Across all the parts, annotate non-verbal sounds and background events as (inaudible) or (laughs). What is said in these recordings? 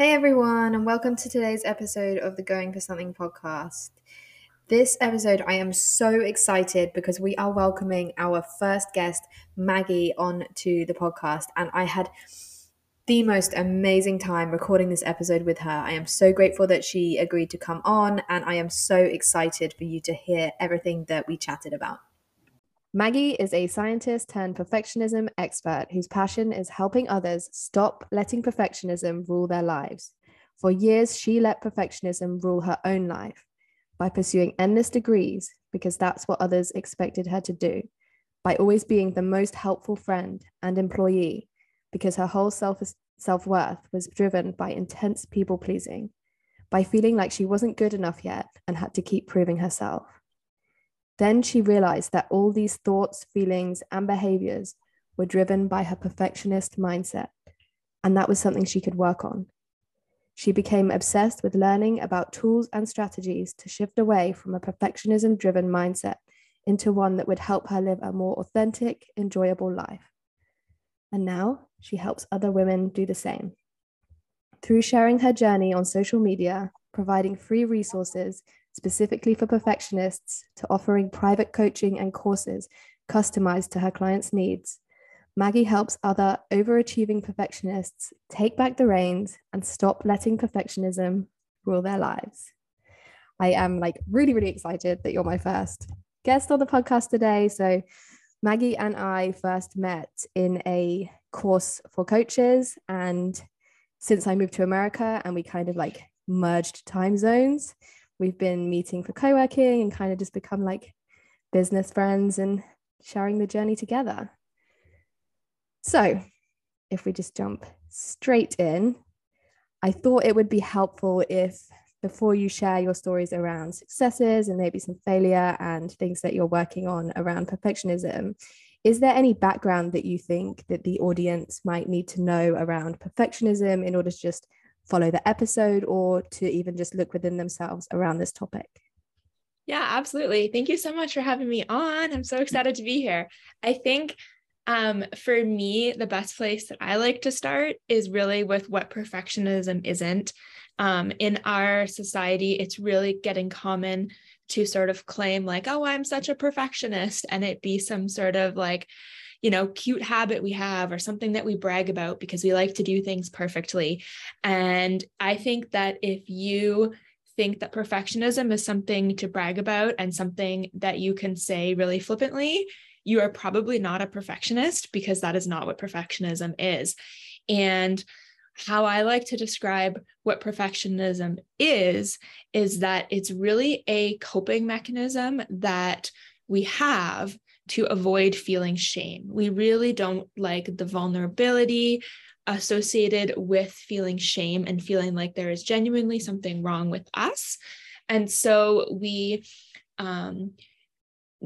Hey everyone, and welcome to today's episode of the Going for Something podcast. This episode, I am so excited because we are welcoming our first guest, Maggie, on to the podcast. And I had the most amazing time recording this episode with her. I am so grateful that she agreed to come on, and I am so excited for you to hear everything that we chatted about. Maggie is a scientist turned perfectionism expert whose passion is helping others stop letting perfectionism rule their lives. For years, she let perfectionism rule her own life by pursuing endless degrees because that's what others expected her to do, by always being the most helpful friend and employee because her whole self self worth was driven by intense people pleasing, by feeling like she wasn't good enough yet and had to keep proving herself. Then she realized that all these thoughts, feelings, and behaviors were driven by her perfectionist mindset, and that was something she could work on. She became obsessed with learning about tools and strategies to shift away from a perfectionism driven mindset into one that would help her live a more authentic, enjoyable life. And now she helps other women do the same. Through sharing her journey on social media, providing free resources, specifically for perfectionists, to offering private coaching and courses customized to her clients' needs. Maggie helps other overachieving perfectionists take back the reins and stop letting perfectionism rule their lives. I am like really, really excited that you're my first guest on the podcast today. So, Maggie and I first met in a course for coaches. And since I moved to America and we kind of like merged time zones, we've been meeting for co-working and kind of just become like business friends and sharing the journey together. So, if we just jump straight in, I thought it would be helpful if before you share your stories around successes and maybe some failure and things that you're working on around perfectionism, is there any background that you think that the audience might need to know around perfectionism in order to just follow the episode or to even just look within themselves around this topic. Yeah, absolutely. Thank you so much for having me on. I'm so excited to be here. I think um, for me, the best place that I like to start is really with what perfectionism isn't. Um, in our society, it's really getting common to sort of claim, like, oh, I'm such a perfectionist, and it be some sort of like, you know, cute habit we have or something that we brag about because we like to do things perfectly. And I think that if you think that perfectionism is something to brag about and something that you can say really flippantly, you are probably not a perfectionist because that is not what perfectionism is. And how I like to describe what perfectionism is, is that it's really a coping mechanism that we have to avoid feeling shame. We really don't like the vulnerability associated with feeling shame and feeling like there is genuinely something wrong with us. And so we um,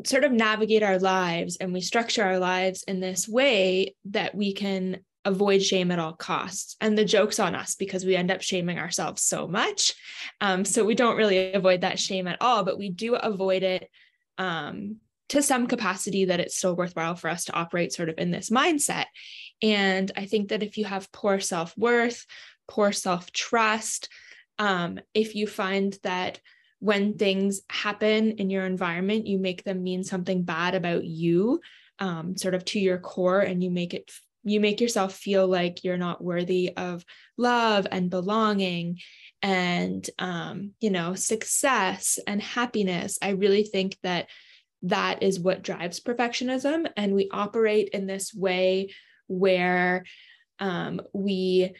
sort of navigate our lives and we structure our lives in this way that we can avoid shame at all costs. And the joke's on us because we end up shaming ourselves so much. Um, so we don't really avoid that shame at all, but we do avoid it um, to some capacity that it's still worthwhile for us to operate sort of in this mindset. And I think that if you have poor self worth, poor self trust, um, if you find that when things happen in your environment, you make them mean something bad about you, um, sort of to your core, and you make it you make yourself feel like you're not worthy of love and belonging and um, you know success and happiness i really think that that is what drives perfectionism. And we operate in this way where um, we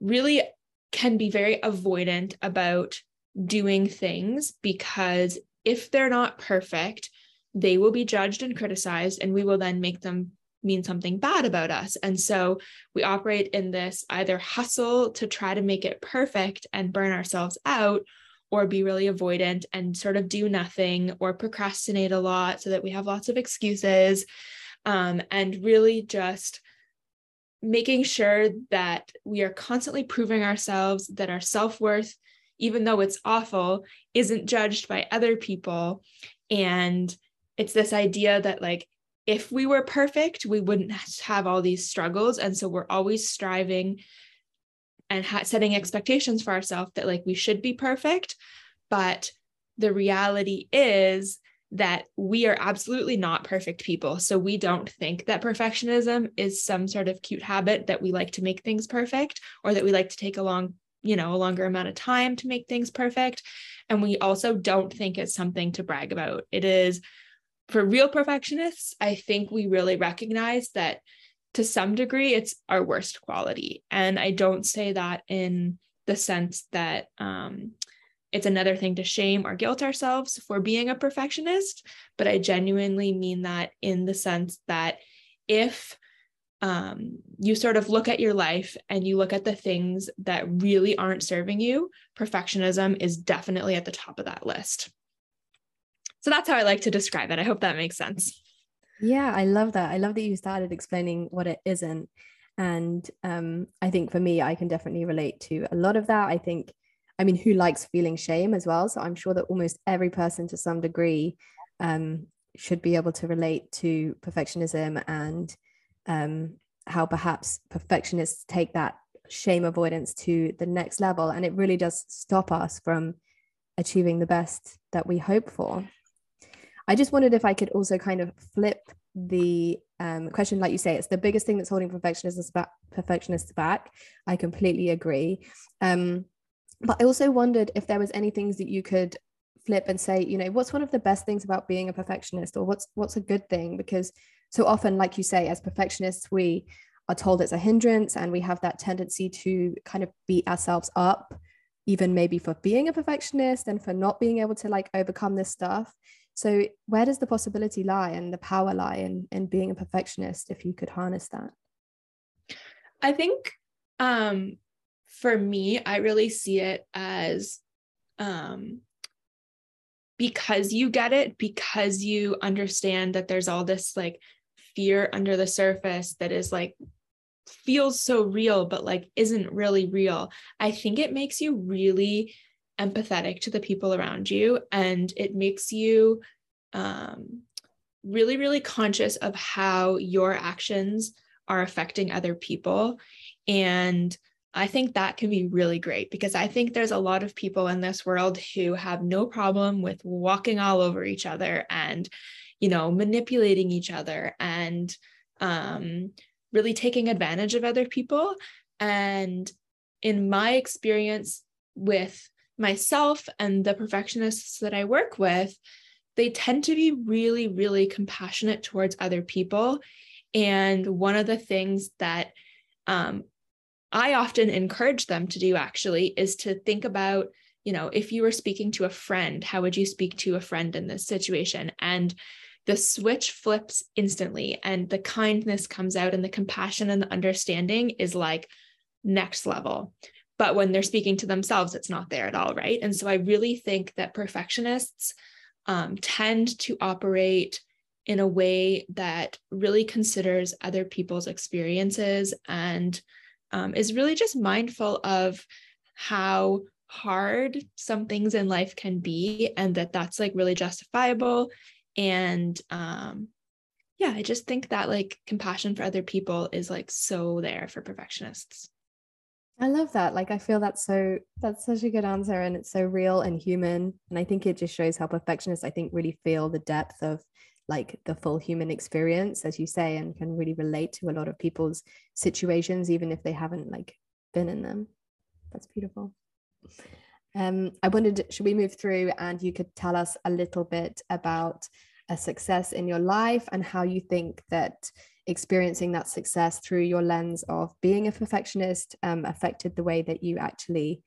really can be very avoidant about doing things because if they're not perfect, they will be judged and criticized, and we will then make them mean something bad about us. And so we operate in this either hustle to try to make it perfect and burn ourselves out, or be really avoidant and sort of do nothing or procrastinate a lot so that we have lots of excuses. Um, and really just making sure that we are constantly proving ourselves that our self-worth even though it's awful isn't judged by other people. And it's this idea that like if we were perfect we wouldn't have all these struggles. And so we're always striving and ha- setting expectations for ourselves that like we should be perfect but the reality is that we are absolutely not perfect people. So we don't think that perfectionism is some sort of cute habit that we like to make things perfect or that we like to take a long you know a longer amount of time to make things perfect. And we also don't think it's something to brag about. It is for real perfectionists i think we really recognize that to some degree it's our worst quality. And i don't say that in the sense that um, it's another thing to shame or guilt ourselves for being a perfectionist but i genuinely mean that in the sense that if um, you sort of look at your life and you look at the things that really aren't serving you perfectionism is definitely at the top of that list. So that's how i like to describe it. I hope that makes sense yeah, I love that. I love that you started explaining what it isn't. And um, I think for me, I can definitely relate to a lot of that. I think, I mean, who likes feeling shame as well? So I'm sure that almost every person to some degree um, should be able to relate to perfectionism and um, how perhaps perfectionists take that shame avoidance to the next level. And it really does stop us from achieving the best that we hope for. I just wondered if I could also kind of flip the um, question, like you say, it's the biggest thing that's holding perfectionists back. Perfectionists back. I completely agree. Um, but I also wondered if there was any things that you could flip and say, you know, what's one of the best things about being a perfectionist, or what's what's a good thing? Because so often, like you say, as perfectionists, we are told it's a hindrance, and we have that tendency to kind of beat ourselves up, even maybe for being a perfectionist and for not being able to like overcome this stuff. So where does the possibility lie and the power lie in, in being a perfectionist if you could harness that? I think um, for me, I really see it as um, because you get it, because you understand that there's all this like fear under the surface that is like feels so real, but like isn't really real. I think it makes you really empathetic to the people around you and it makes you um, really, really conscious of how your actions are affecting other people. And I think that can be really great because I think there's a lot of people in this world who have no problem with walking all over each other and, you know, manipulating each other and um, really taking advantage of other people. And in my experience with myself and the perfectionists that I work with, they tend to be really, really compassionate towards other people. And one of the things that um, I often encourage them to do actually is to think about, you know, if you were speaking to a friend, how would you speak to a friend in this situation? And the switch flips instantly, and the kindness comes out, and the compassion and the understanding is like next level but when they're speaking to themselves it's not there at all right? And so i really think that perfectionists um, tend to operate in a way that really considers other people's experiences and um, is really just mindful of how hard some things in life can be and that that's like really justifiable. And um, yeah i just think that like compassion for other people is like so there for perfectionists I love that. Like I feel that's so that's such a good answer and it's so real and human. And I think it just shows how perfectionists I think really feel the depth of like the full human experience, as you say, and can really relate to a lot of people's situations, even if they haven't like been in them. That's beautiful. Um, I wondered, should we move through and you could tell us a little bit about a success in your life and how you think that experiencing that success through your lens of being a perfectionist um, affected the way that you actually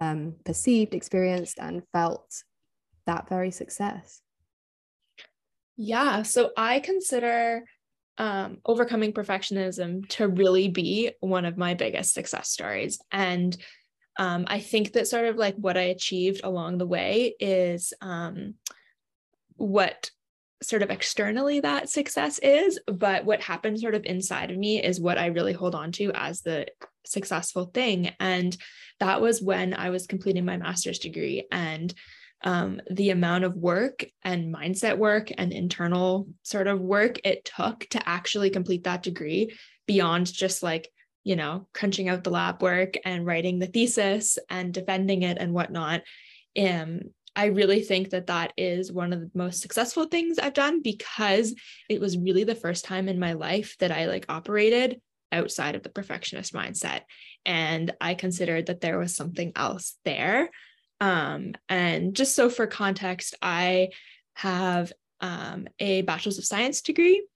um, perceived, experienced, and felt that very success? Yeah, so I consider um, overcoming perfectionism to really be one of my biggest success stories. And um, I think that sort of like what I achieved along the way is um, what sort of externally that success is, but what happens sort of inside of me is what I really hold on to as the successful thing. And that was when I was completing my master's degree and um, the amount of work and mindset work and internal sort of work it took to actually complete that degree beyond just like you know, crunching out the lab work and writing the thesis and defending it and whatnot. Um, I really think that that is one of the most successful things I've done because it was really the first time in my life that I like operated outside of the perfectionist mindset. And I considered that there was something else there. Um, and just so for context, I have um, a bachelor's of science degree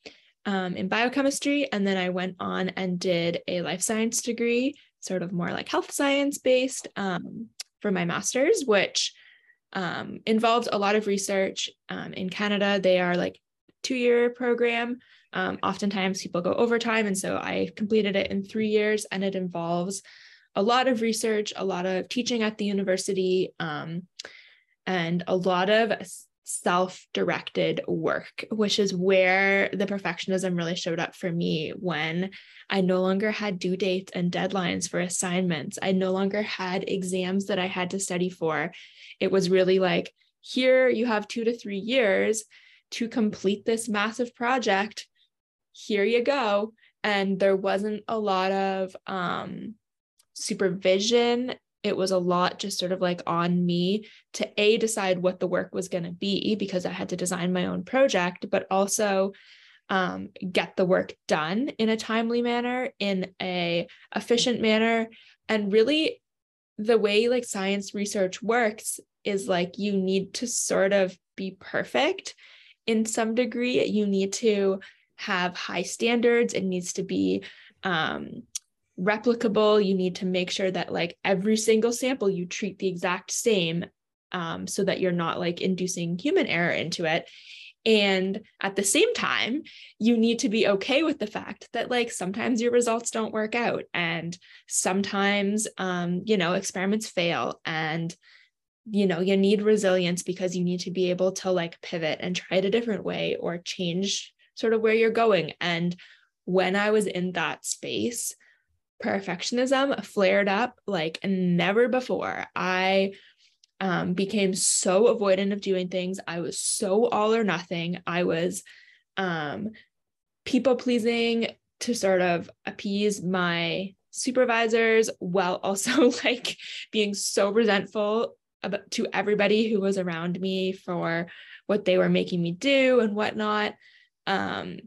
um, in biochemistry. And then I went on and did a life science degree, sort of more like health science based um, for my master's, which um, involved a lot of research. Um, in Canada, they are like two year program. Um, oftentimes people go overtime. And so I completed it in three years and it involves a lot of research, a lot of teaching at the university, um, and a lot of self directed work, which is where the perfectionism really showed up for me when I no longer had due dates and deadlines for assignments. I no longer had exams that I had to study for. It was really like, here you have two to three years to complete this massive project. Here you go. And there wasn't a lot of um, supervision. It was a lot just sort of like on me to A, decide what the work was going to be because I had to design my own project, but also um, get the work done in a timely manner, in a efficient manner, and really the way like science research works is like you need to sort of be perfect in some degree. You need to have high standards. It needs to be um, replicable. You need to make sure that like every single sample you treat the exact same um, so that you're not like inducing human error into it. And at the same time, you need to be okay with the fact that, like, sometimes your results don't work out, and sometimes, um, you know, experiments fail, and you know you need resilience because you need to be able to like pivot and try it a different way or change sort of where you're going and when i was in that space perfectionism flared up like never before. I um, became so avoidant of doing things. I was so all or nothing. I was um, people pleasing to sort of appease my supervisors while (laughs) also like being so resentful about, to everybody who was around me for what they were making me do and whatnot. Um,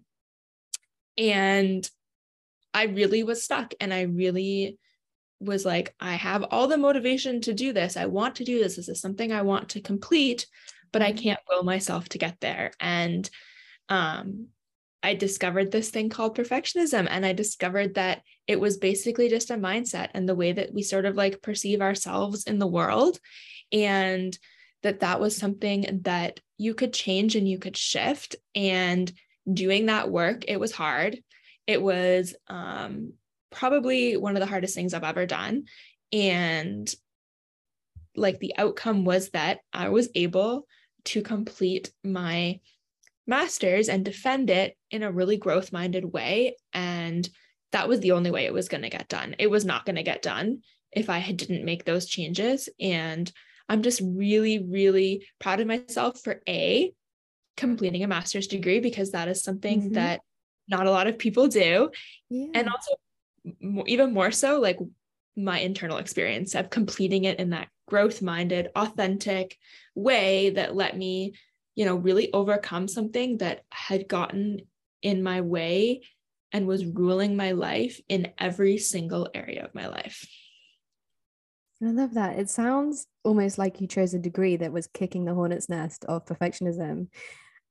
and I really was stuck and I really was like, I have all the motivation to do this. I want to do this. This is something I want to complete, but I can't will myself to get there. And um, I discovered this thing called perfectionism. And I discovered that it was basically just a mindset and the way that we sort of like perceive ourselves in the world and that that was something that you could change and you could shift and doing that work it was hard it was um, probably one of the hardest things i've ever done. And like the outcome was that i was able to complete my master's and defend it in a really growth minded way. And that was the only way it was going to get done. It was not going to get done if i didn't make those changes. And I'm just really, really proud of myself for A, completing a master's degree because that is something mm-hmm. that not a lot of people do. Yeah. And also, even more so, like my internal experience of completing it in that growth minded, authentic way that let me, you know, really overcome something that had gotten in my way and was ruling my life in every single area of my life. I love that. It sounds almost like you chose a degree that was kicking the hornet's nest of perfectionism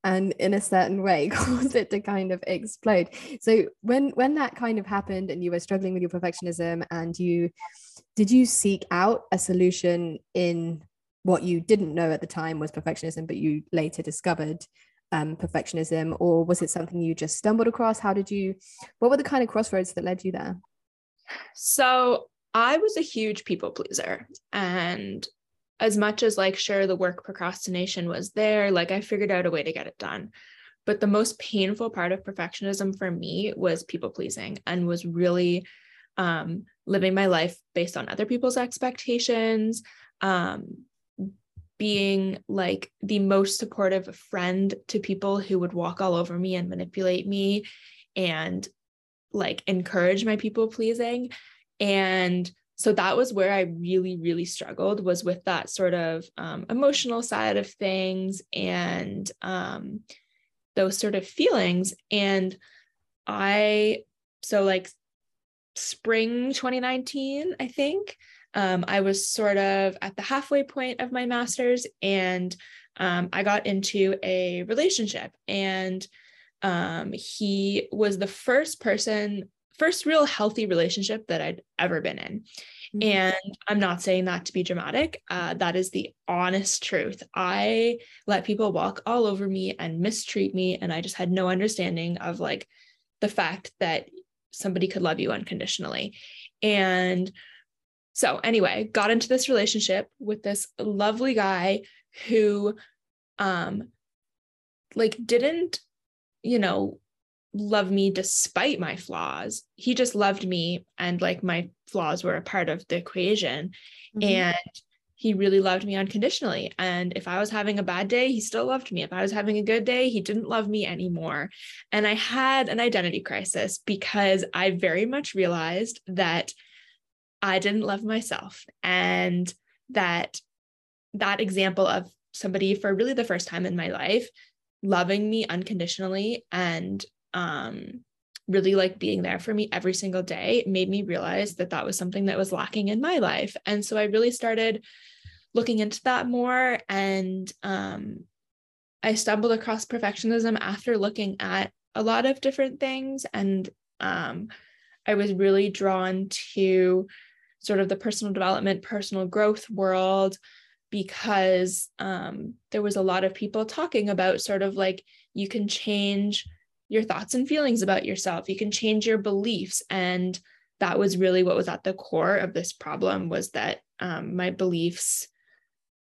and in a certain way (laughs) caused it to kind of explode. So when when that kind of happened and you were struggling with your perfectionism and you did you seek out a solution in what you didn't know at the time was perfectionism but you later discovered um, perfectionism or was it something you just stumbled across how did you what were the kind of crossroads that led you there so I was a huge people pleaser. And as much as, like, sure, the work procrastination was there, like, I figured out a way to get it done. But the most painful part of perfectionism for me was people pleasing and was really um, living my life based on other people's expectations, um, being like the most supportive friend to people who would walk all over me and manipulate me and like encourage my people pleasing and so that was where i really really struggled was with that sort of um, emotional side of things and um, those sort of feelings. And i so like spring 2019 i think um, i was sort of at the halfway point of my master's and um, i got into a relationship. And um, he was the first person first real healthy relationship that i'd ever been in mm-hmm. and i'm not saying that to be dramatic uh, that is the honest truth i let people walk all over me and mistreat me and i just had no understanding of like the fact that somebody could love you unconditionally. And so, anyway, got into this relationship with this lovely guy who, um, like, didn't, you know, love me despite my flaws. He just loved me, and like my flaws were a part of the equation. Mm-hmm. And he really loved me unconditionally. And if I was having a bad day, he still loved me. If I was having a good day, he didn't love me anymore. And I had an identity crisis because I very much realized that I didn't love myself and that that example of somebody for really the first time in my life loving me unconditionally and um really like being there for me every single day. Made me realize that that was something that was lacking in my life. And so i really started looking into that more and um, i stumbled across perfectionism after looking at a lot of different things. And um, i was really drawn to sort of the personal development personal growth world because um, there was a lot of people talking about sort of like you can change your thoughts and feelings about yourself you can change your beliefs and that was really what was at the core of this problem was that um, my beliefs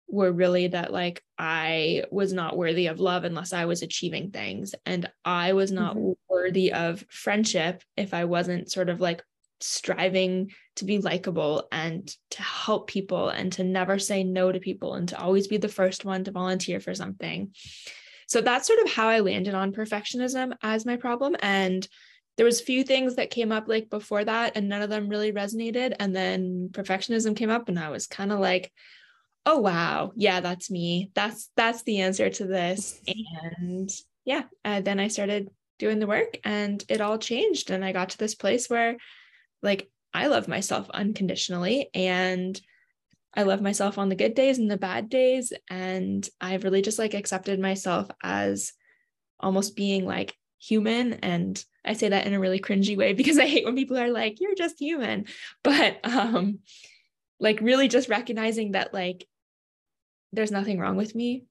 were really that like I was not worthy of love unless I was achieving things. And I was not mm-hmm. worthy of friendship if I wasn't sort of like striving to be likable and to help people and to never say no to people and to always be the first one to volunteer for something. So that's sort of how I landed on perfectionism as my problem. And there was a few things that came up like before that and none of them really resonated. And then perfectionism came up and I was kind of like, oh wow. Yeah that's me. That's that's the answer to this. And yeah uh, then i started doing the work and it all changed. And i got to this place where like i love myself unconditionally. And i love myself on the good days and the bad days and i've really just like accepted myself as almost being like human and i say that in a really cringy way (laughs) because i hate when people are like you're just human but um like really just recognizing that like there's nothing wrong with me.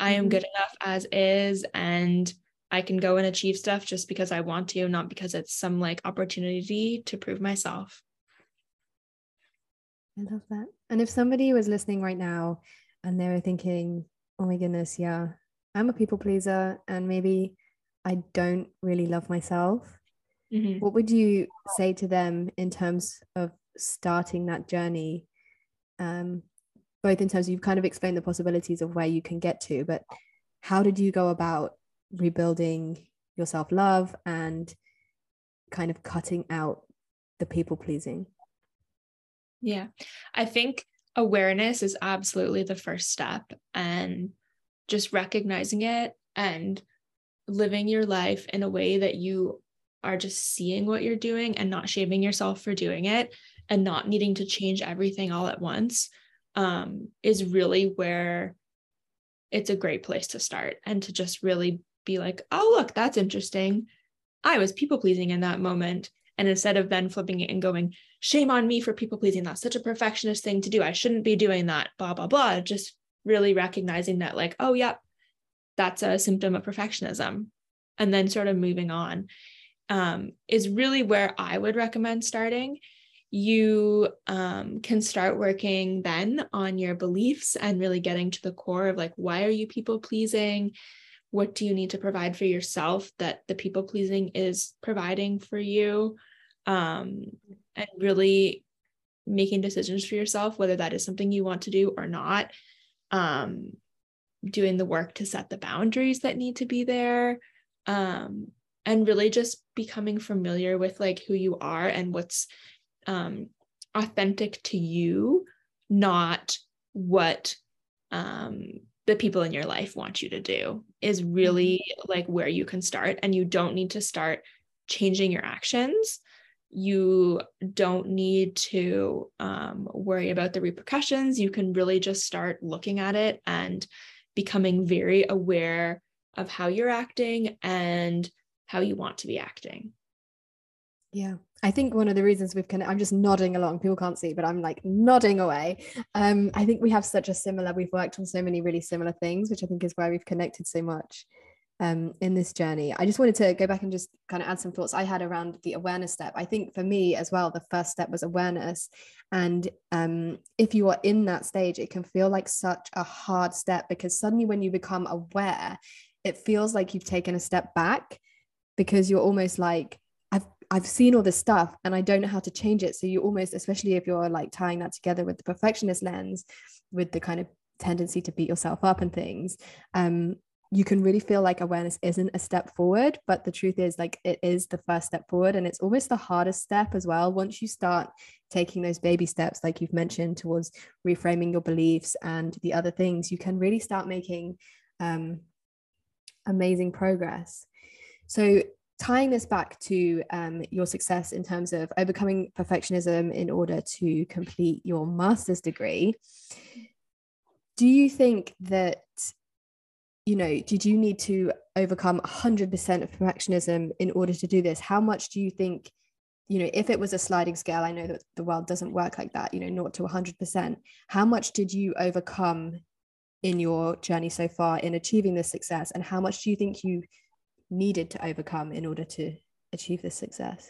I am mm-hmm. good enough as is and I can go and achieve stuff just because I want to, not because it's some like opportunity to prove myself. I love that. And if somebody was listening right now and they were thinking, oh my goodness, yeah, I'm a people pleaser and maybe I don't really love myself, mm-hmm. what would you say to them in terms of starting that journey um, both in terms of you've kind of explained the possibilities of where you can get to, but how did you go about rebuilding your self love and kind of cutting out the people pleasing? Yeah, I think awareness is absolutely the first step, and just recognizing it and living your life in a way that you are just seeing what you're doing and not shaming yourself for doing it and not needing to change everything all at once um, is really where it's a great place to start and to just really be like, oh, look, that's interesting. I was people pleasing in that moment. And instead of then flipping it and going, shame on me for people pleasing, that's such a perfectionist thing to do. I shouldn't be doing that, blah, blah, blah. Just really recognizing that, like, oh, yep, that's a symptom of perfectionism. And then sort of moving on um, is really where I would recommend starting you um, can start working then on your beliefs and really getting to the core of like why are you people pleasing what do you need to provide for yourself that the people pleasing is providing for you um, and really making decisions for yourself whether that is something you want to do or not um, doing the work to set the boundaries that need to be there um, and really just becoming familiar with like who you are and what's um, authentic to you, not what um, the people in your life want you to do is really mm-hmm. like where you can start. And you don't need to start changing your actions. You don't need to um, worry about the repercussions. You can really just start looking at it and becoming very aware of how you're acting and how you want to be acting. Yeah. I think one of the reasons we've kind of, I'm just nodding along. People can't see, but I'm like nodding away. Um, I think we have such a similar, we've worked on so many really similar things, which I think is why we've connected so much um, in this journey. I just wanted to go back and just kind of add some thoughts I had around the awareness step. I think for me as well, the first step was awareness. And um, if you are in that stage, it can feel like such a hard step because suddenly when you become aware, it feels like you've taken a step back because you're almost like, I've I've seen all this stuff and I don't know how to change it. So you almost, especially if you're like tying that together with the perfectionist lens, with the kind of tendency to beat yourself up and things, um, you can really feel like awareness isn't a step forward. But the truth is, like, it is the first step forward. And it's always the hardest step as well. Once you start taking those baby steps, like you've mentioned, towards reframing your beliefs and the other things, you can really start making um, amazing progress. So tying this back to um, your success in terms of overcoming perfectionism in order to complete your master's degree, do you think that, you know, did you need to overcome 100% of perfectionism in order to do this? How much do you think, you know, if it was a sliding scale, I know that the world doesn't work like that, you know, not to 100%, how much did you overcome in your journey so far in achieving this success? And how much do you think you needed to overcome in order to achieve this success?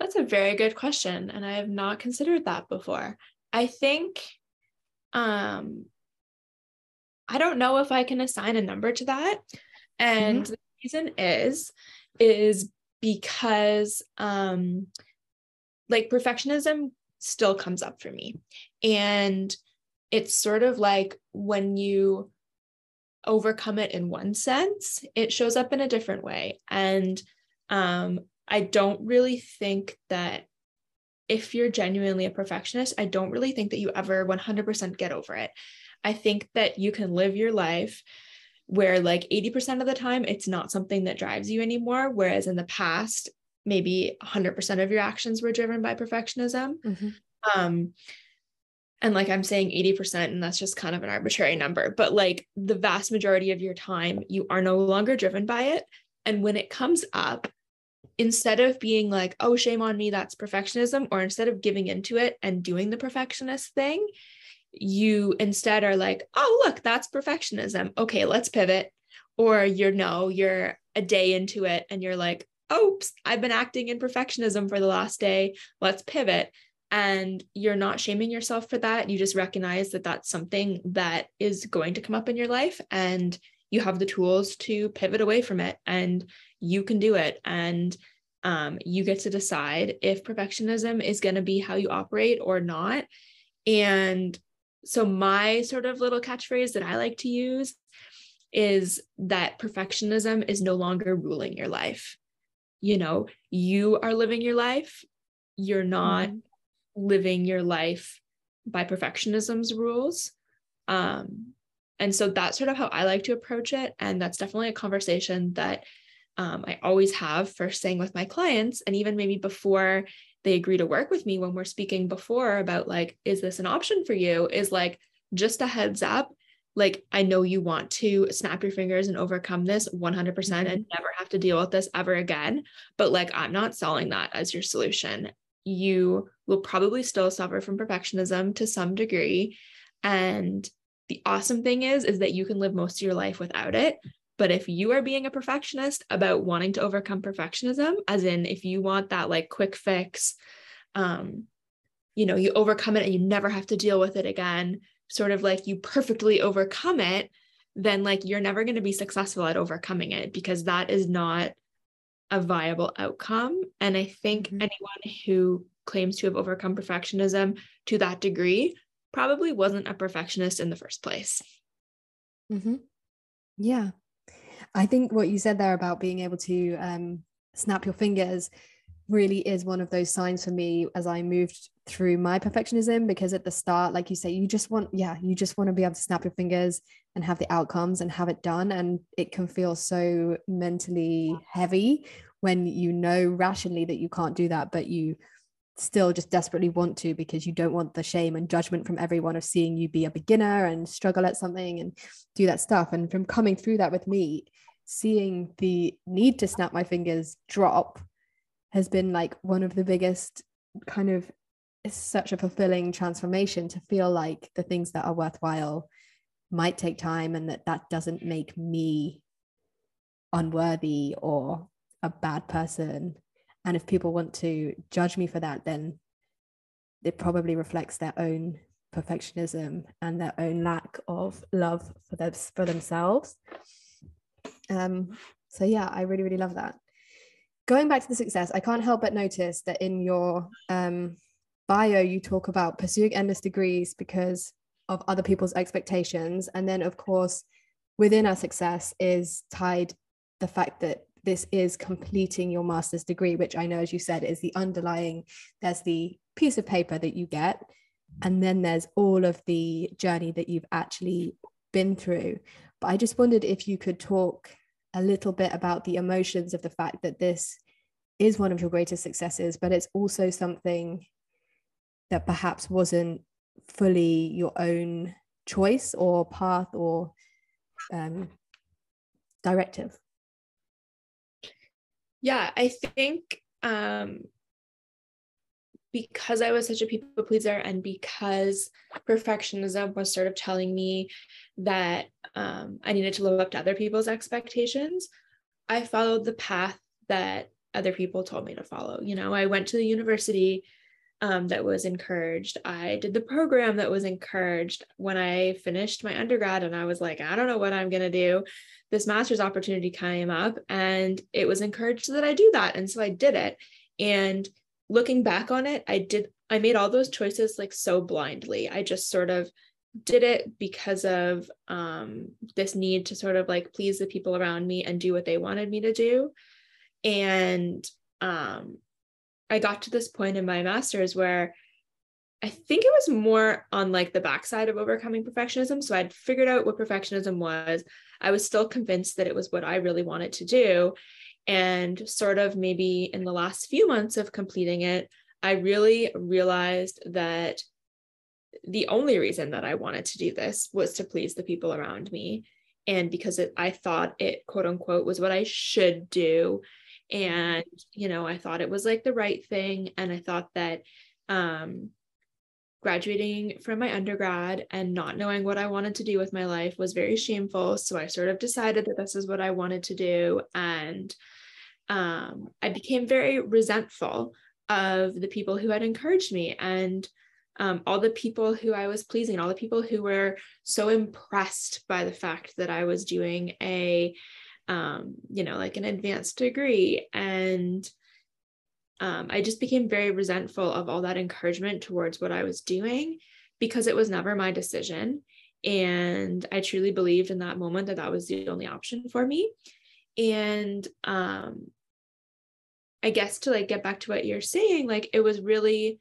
That's a very good question. And I have not considered that before. I think um, I don't know if I can assign a number to that. And mm-hmm. the reason is, is because um, like perfectionism still comes up for me. And it's sort of like when you overcome it in one sense, it shows up in a different way. And um, I don't really think that if you're genuinely a perfectionist, I don't really think that you ever 100% get over it. I think that you can live your life where, like, 80% of the time, it's not something that drives you anymore. Whereas in the past, maybe 100% of your actions were driven by perfectionism. Mm-hmm. Um, and like i'm saying 80% and that's just kind of an arbitrary number but like the vast majority of your time you are no longer driven by it and when it comes up instead of being like oh shame on me that's perfectionism or instead of giving into it and doing the perfectionist thing you instead are like oh look that's perfectionism. Okay let's pivot. Or you're no you're a day into it and you're like oops i've been acting in perfectionism for the last day. Let's pivot. And you're not shaming yourself for that. You just recognize that that's something that is going to come up in your life and you have the tools to pivot away from it and you can do it. And um, you get to decide if perfectionism is going to be how you operate or not. And so my sort of little catchphrase that i like to use is that perfectionism is no longer ruling your life you know you are living your life you're not mm-hmm living your life by perfectionism's rules. Um, and so that's sort of how I like to approach it. And that's definitely a conversation that um, I always have first thing with my clients. And even maybe before they agree to work with me, when we're speaking before about like, is this an option for you? Is like, just a heads up. Like, I know you want to snap your fingers and overcome this 100% mm-hmm. and never have to deal with this ever again. But like, I'm not selling that as your solution you will probably still suffer from perfectionism to some degree. And the awesome thing is, is that you can live most of your life without it. But if you are being a perfectionist about wanting to overcome perfectionism, as in if you want that like quick fix, um, you know, you overcome it and you never have to deal with it again, sort of like you perfectly overcome it, then like you're never going to be successful at overcoming it because that is not a viable outcome. And I think mm-hmm. anyone who claims to have overcome perfectionism to that degree probably wasn't a perfectionist in the first place. Mm-hmm. Yeah. I think what you said there about being able to um, snap your fingers really is one of those signs for me as I moved through my perfectionism because at the start like you say you just want yeah you just want to be able to snap your fingers and have the outcomes and have it done. And it can feel so mentally heavy when you know rationally that you can't do that but you still just desperately want to because you don't want the shame and judgment from everyone of seeing you be a beginner and struggle at something and do that stuff. And from coming through that with me seeing the need to snap my fingers drop has been like one of the biggest kind of it's such a fulfilling transformation to feel like the things that are worthwhile might take time and that that doesn't make me unworthy or a bad person and if people want to judge me for that then it probably reflects their own perfectionism and their own lack of love for them for themselves. Um so yeah i really really love that. Going back to the success i can't help but notice that in your um bio you talk about pursuing endless degrees because of other people's expectations. And then of course within our success is tied the fact that this is completing your master's degree, which I know, as you said, is the underlying, there's the piece of paper that you get. And then there's all of the journey that you've actually been through. But I just wondered if you could talk a little bit about the emotions of the fact that this is one of your greatest successes, but it's also something that perhaps wasn't fully your own choice or path or um, directive. Yeah, I think um, because I was such a people pleaser and because perfectionism was sort of telling me that um, I needed to live up to other people's expectations, I followed the path that other people told me to follow. You know, I went to the university um, that was encouraged. I did the program that was encouraged. When I finished my undergrad and I was like, I don't know what I'm going to do, this master's opportunity came up and it was encouraged that I do that. And so I did it. And looking back on it, I did, I made all those choices like so blindly. I just sort of did it because of um, this need to sort of like please the people around me and do what they wanted me to do. And um, I got to this point in my master's where I think it was more on like the backside of overcoming perfectionism. So I'd figured out what perfectionism was. I was still convinced that it was what I really wanted to do. And sort of maybe in the last few months of completing it, I really realized that the only reason that I wanted to do this was to please the people around me. And because it, I thought it, quote unquote, was what I should do. And, you know, I thought it was like the right thing. And I thought that um, graduating from my undergrad and not knowing what I wanted to do with my life was very shameful. So I sort of decided that this is what I wanted to do. And um, I became very resentful of the people who had encouraged me and um, all the people who I was pleasing, all the people who were so impressed by the fact that I was doing a, um, you know, like an advanced degree. And um, I just became very resentful of all that encouragement towards what I was doing because it was never my decision. And I truly believed in that moment that that was the only option for me. And um, I guess to like get back to what you're saying, like it was really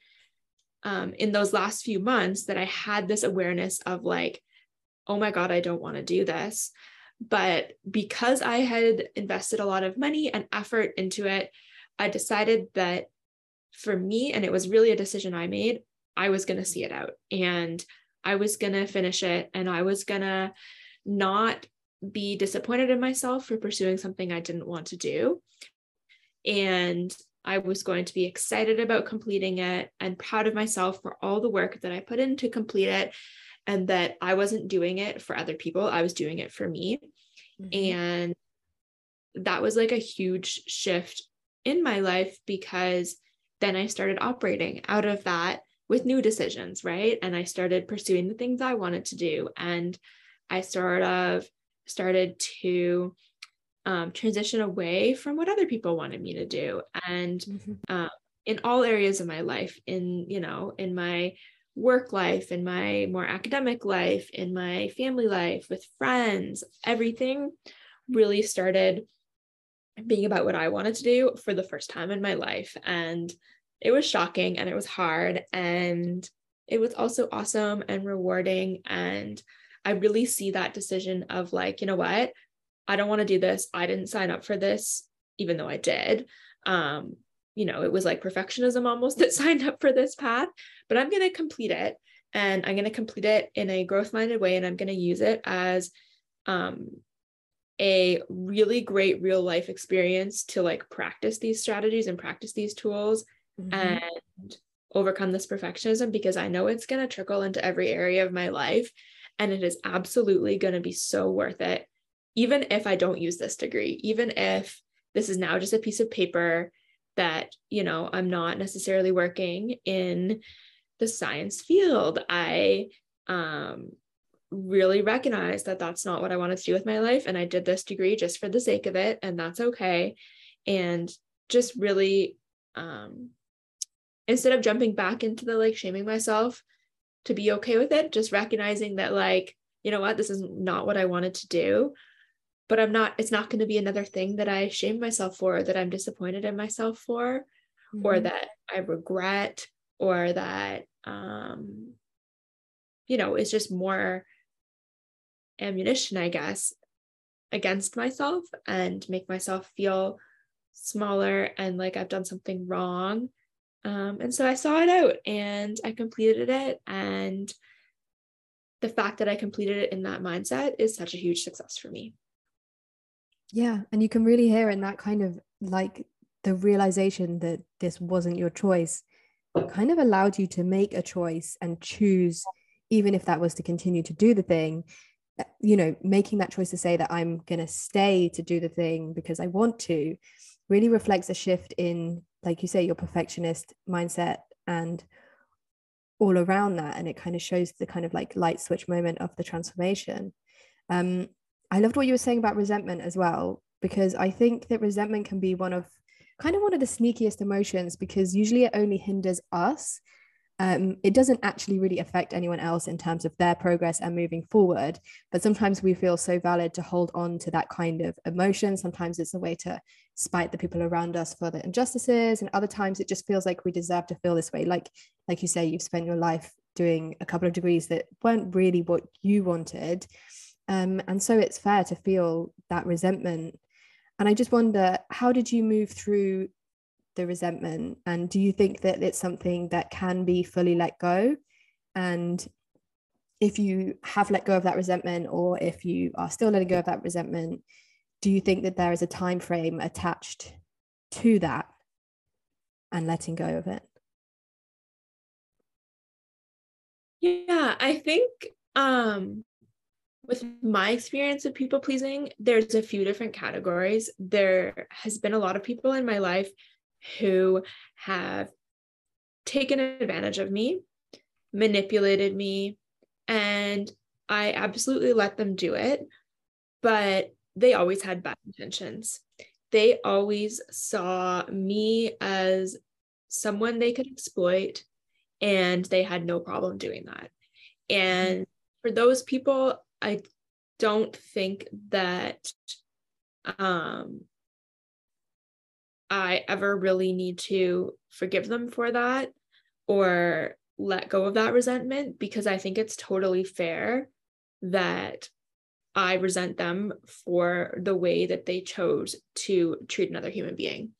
um, in those last few months that I had this awareness of like, oh my God, I don't want to do this. But because I had invested a lot of money and effort into it, I decided that for me, and it was really a decision I made, I was going to see it out and I was going to finish it and I was going to not be disappointed in myself for pursuing something I didn't want to do. And I was going to be excited about completing it and proud of myself for all the work that I put in to complete it and that I wasn't doing it for other people, I was doing it for me. Mm-hmm. And that was like a huge shift in my life because then I started operating out of that with new decisions, right? And I started pursuing the things I wanted to do. And I sort of started to um, transition away from what other people wanted me to do. And mm-hmm. uh, in all areas of my life, in, you know, in my work life, in my more academic life, in my family life, with friends, everything really started being about what I wanted to do for the first time in my life. And it was shocking and it was hard. And it was also awesome and rewarding. And I really see that decision of like, you know what? I don't want to do this. I didn't sign up for this, even though I did. Um, you know, it was like perfectionism almost (laughs) that signed up for this path, but I'm going to complete it and I'm going to complete it in a growth minded way. And I'm going to use it as um, a really great real life experience to like practice these strategies and practice these tools mm-hmm. and overcome this perfectionism because I know it's going to trickle into every area of my life. And it is absolutely going to be so worth it, even if I don't use this degree, even if this is now just a piece of paper that, you know, I'm not necessarily working in the science field. I um, really recognize that that's not what I wanted to do with my life. And I did this degree just for the sake of it, and that's okay. And just really, um, instead of jumping back into the like shaming myself to be okay with it, just recognizing that, like, you know what, this is not what I wanted to do. But I'm not, it's not going to be another thing that I shame myself for, that I'm disappointed in myself for, mm-hmm. or that I regret, or that, um, you know, is just more ammunition, I guess, against myself and make myself feel smaller and like I've done something wrong. Um, and so I saw it out and I completed it. And the fact that I completed it in that mindset is such a huge success for me. Yeah. And you can really hear in that kind of like the realization that this wasn't your choice kind of allowed you to make a choice and choose, even if that was to continue to do the thing, you know making that choice to say that i'm going to stay to do the thing because i want to really reflects a shift in like you say your perfectionist mindset and all around that and it kind of shows the kind of like light switch moment of the transformation um i loved what you were saying about resentment as well because i think that resentment can be one of kind of one of the sneakiest emotions because usually it only hinders us um, it doesn't actually really affect anyone else in terms of their progress and moving forward. But sometimes we feel so valid to hold on to that kind of emotion. Sometimes it's a way to spite the people around us for the injustices, and other times it just feels like we deserve to feel this way. Like, like you say, you've spent your life doing a couple of degrees that weren't really what you wanted. Um, and so it's fair to feel that resentment. And I just wonder, how did you move through the resentment? And do you think that it's something that can be fully let go? And if you have let go of that resentment or if you are still letting go of that resentment do you think that there is a time frame attached to that and letting go of it? Yeah i think um with my experience of people pleasing there's a few different categories there has been a lot of people in my life who have taken advantage of me, manipulated me, and I absolutely let them do it. But they always had bad intentions. They always saw me as someone they could exploit, and they had no problem doing that. And for those people, I don't think that um, I ever really need to forgive them for that or let go of that resentment because I think it's totally fair that I resent them for the way that they chose to treat another human being.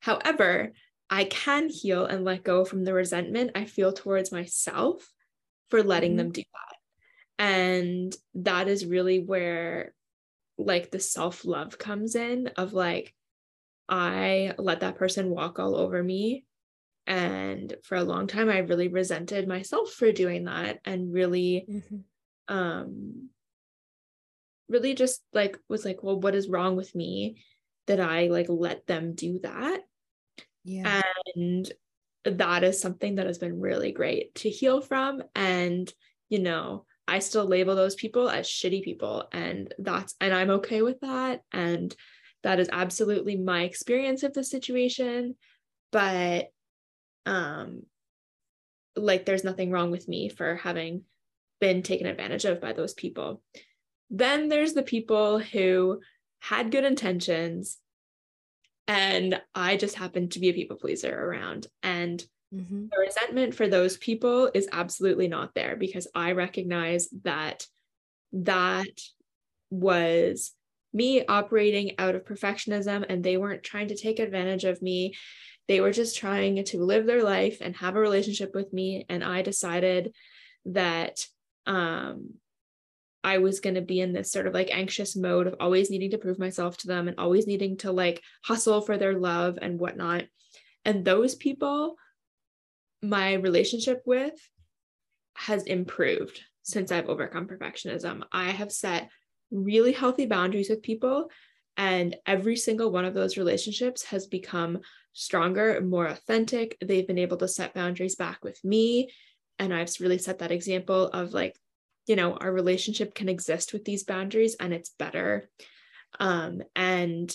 However, I can heal and let go from the resentment I feel towards myself for letting mm-hmm. them do that. And that is really where like the self love comes in of like, I let that person walk all over me. And for a long time, I really resented myself for doing that and really, mm-hmm. um, really just like was like, well, what is wrong with me that I like let them do that? Yeah. And that is something that has been really great to heal from. And, you know, I still label those people as shitty people. And that's, and I'm okay with that. And that is absolutely my experience of the situation but um like there's nothing wrong with me for having been taken advantage of by those people then there's the people who had good intentions and I just happened to be a people pleaser around. And mm-hmm. the resentment for those people is absolutely not there because I recognize that that was me operating out of perfectionism and they weren't trying to take advantage of me. They were just trying to live their life and have a relationship with me. And I decided that um, I was going to be in this sort of like anxious mode of always needing to prove myself to them and always needing to like hustle for their love and whatnot. And those people, my relationship with has improved since I've overcome perfectionism. I have set really healthy boundaries with people, and every single one of those relationships has become stronger, more authentic. They've been able to set boundaries back with me. And I've really set that example of like you know our relationship can exist with these boundaries and it's better um and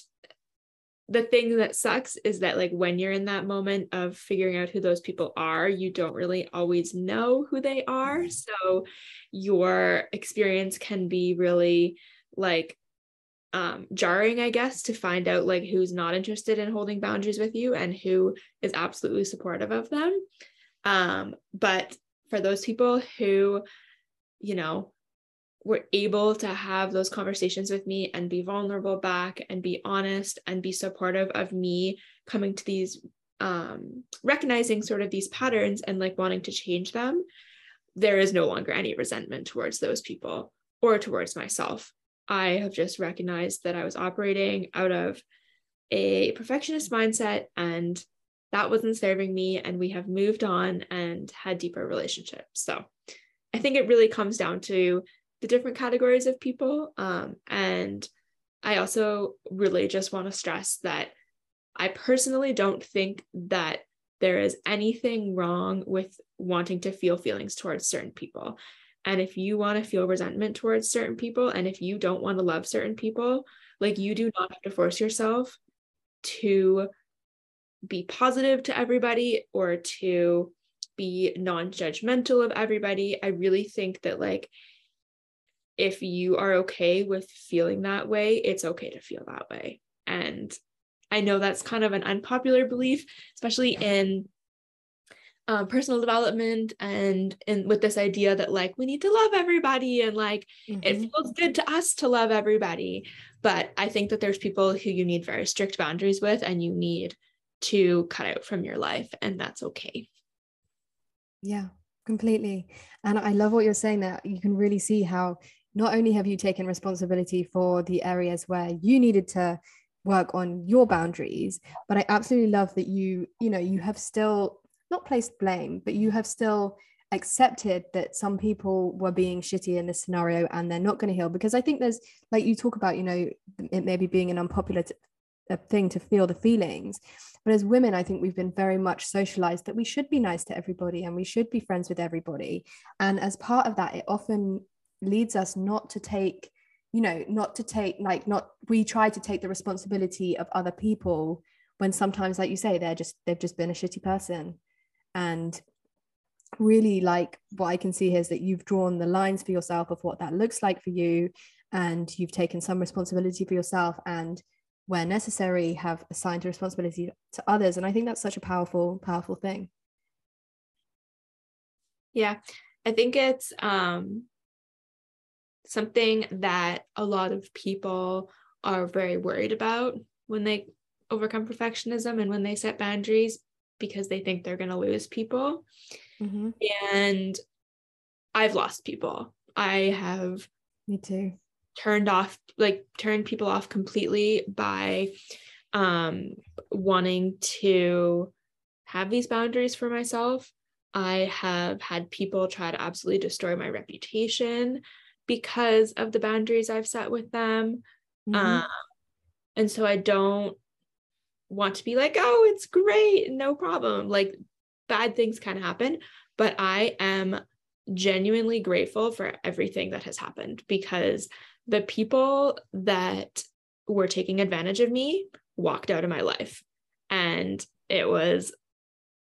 the thing that sucks is that like when you're in that moment of figuring out who those people are you don't really always know who they are mm-hmm. so your experience can be really like um jarring i guess to find out like who's not interested in holding boundaries with you and who is absolutely supportive of them um but for those people who you know, were able to have those conversations with me and be vulnerable back and be honest and be supportive of me coming to these um recognizing sort of these patterns and like wanting to change them there is no longer any resentment towards those people or towards myself. I have just recognized that i was operating out of a perfectionist mindset and that wasn't serving me and we have moved on and had deeper relationships. So I think it really comes down to the different categories of people. Um, and I also really just want to stress that I personally don't think that there is anything wrong with wanting to feel feelings towards certain people. And if you want to feel resentment towards certain people, and if you don't want to love certain people, like you do not have to force yourself to be positive to everybody or to be non-judgmental of everybody i really think that like if you are okay with feeling that way it's okay to feel that way and i know that's kind of an unpopular belief especially in um, personal development and and with this idea that like we need to love everybody and like mm-hmm. it feels good to us to love everybody but i think that there's people who you need very strict boundaries with and you need to cut out from your life and that's okay yeah, completely. And I love what you're saying that you can really see how not only have you taken responsibility for the areas where you needed to work on your boundaries, but I absolutely love that you, you know, you have still not placed blame, but you have still accepted that some people were being shitty in this scenario and they're not going to heal because i think there's like you talk about you know it maybe being an unpopular thing to feel the feelings but as women, I think we've been very much socialized that we should be nice to everybody and we should be friends with everybody. And as part of that, it often leads us not to take, you know, not to take, like, not, we try to take the responsibility of other people when sometimes, like you say, they're just, they've just been a shitty person. And really, like, what I can see here is that you've drawn the lines for yourself of what that looks like for you. And you've taken some responsibility for yourself and where necessary have assigned a responsibility to others and i think that's such a powerful powerful thing yeah i think it's um something that a lot of people are very worried about when they overcome perfectionism and when they set boundaries because they think they're going to lose people. Mm-hmm. and i've lost people. I have me too. turned off like turned people off completely by um wanting to have these boundaries for myself. I have had people try to absolutely destroy my reputation because of the boundaries i've set with them mm-hmm. um, and so i don't want to be like oh it's great no problem like bad things can happen but i am genuinely grateful for everything that has happened because the people that were taking advantage of me walked out of my life. And it was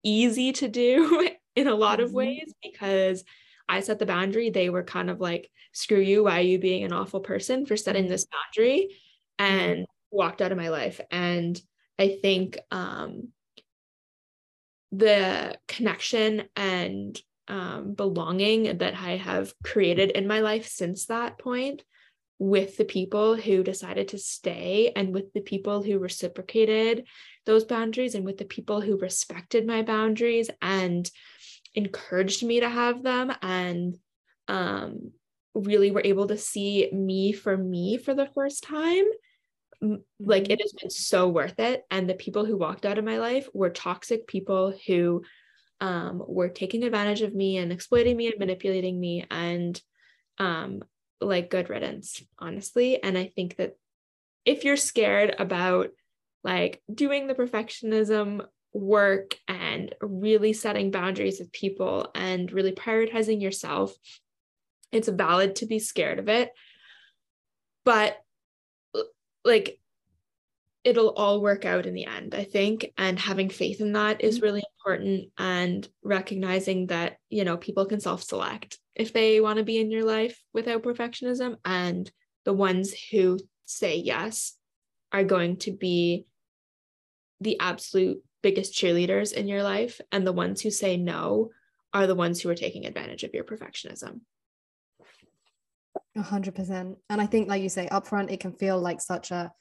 easy to do (laughs) in a lot of mm-hmm. ways because I set the boundary. They were kind of like, screw you, why are you being an awful person for setting mm-hmm. this boundary? and walked out of my life. And I think um, the connection and um, belonging that I have created in my life since that point with the people who decided to stay and with the people who reciprocated those boundaries and with the people who respected my boundaries and encouraged me to have them and um, really were able to see me for me for the first time like mm-hmm. it has been so worth it and the people who walked out of my life were toxic people who um, were taking advantage of me and exploiting me and manipulating me and um, like good riddance, honestly. And I think that if you're scared about like doing the perfectionism work and really setting boundaries with people and really prioritizing yourself, it's valid to be scared of it. But like it'll all work out in the end, I think. And having faith in that is mm-hmm. really important. And recognizing that, you know, people can self select if they want to be in your life without perfectionism. And the ones who say yes are going to be the absolute biggest cheerleaders in your life. And the ones who say no are the ones who are taking advantage of your perfectionism. A hundred percent. And I think, like you say, upfront, it can feel like such a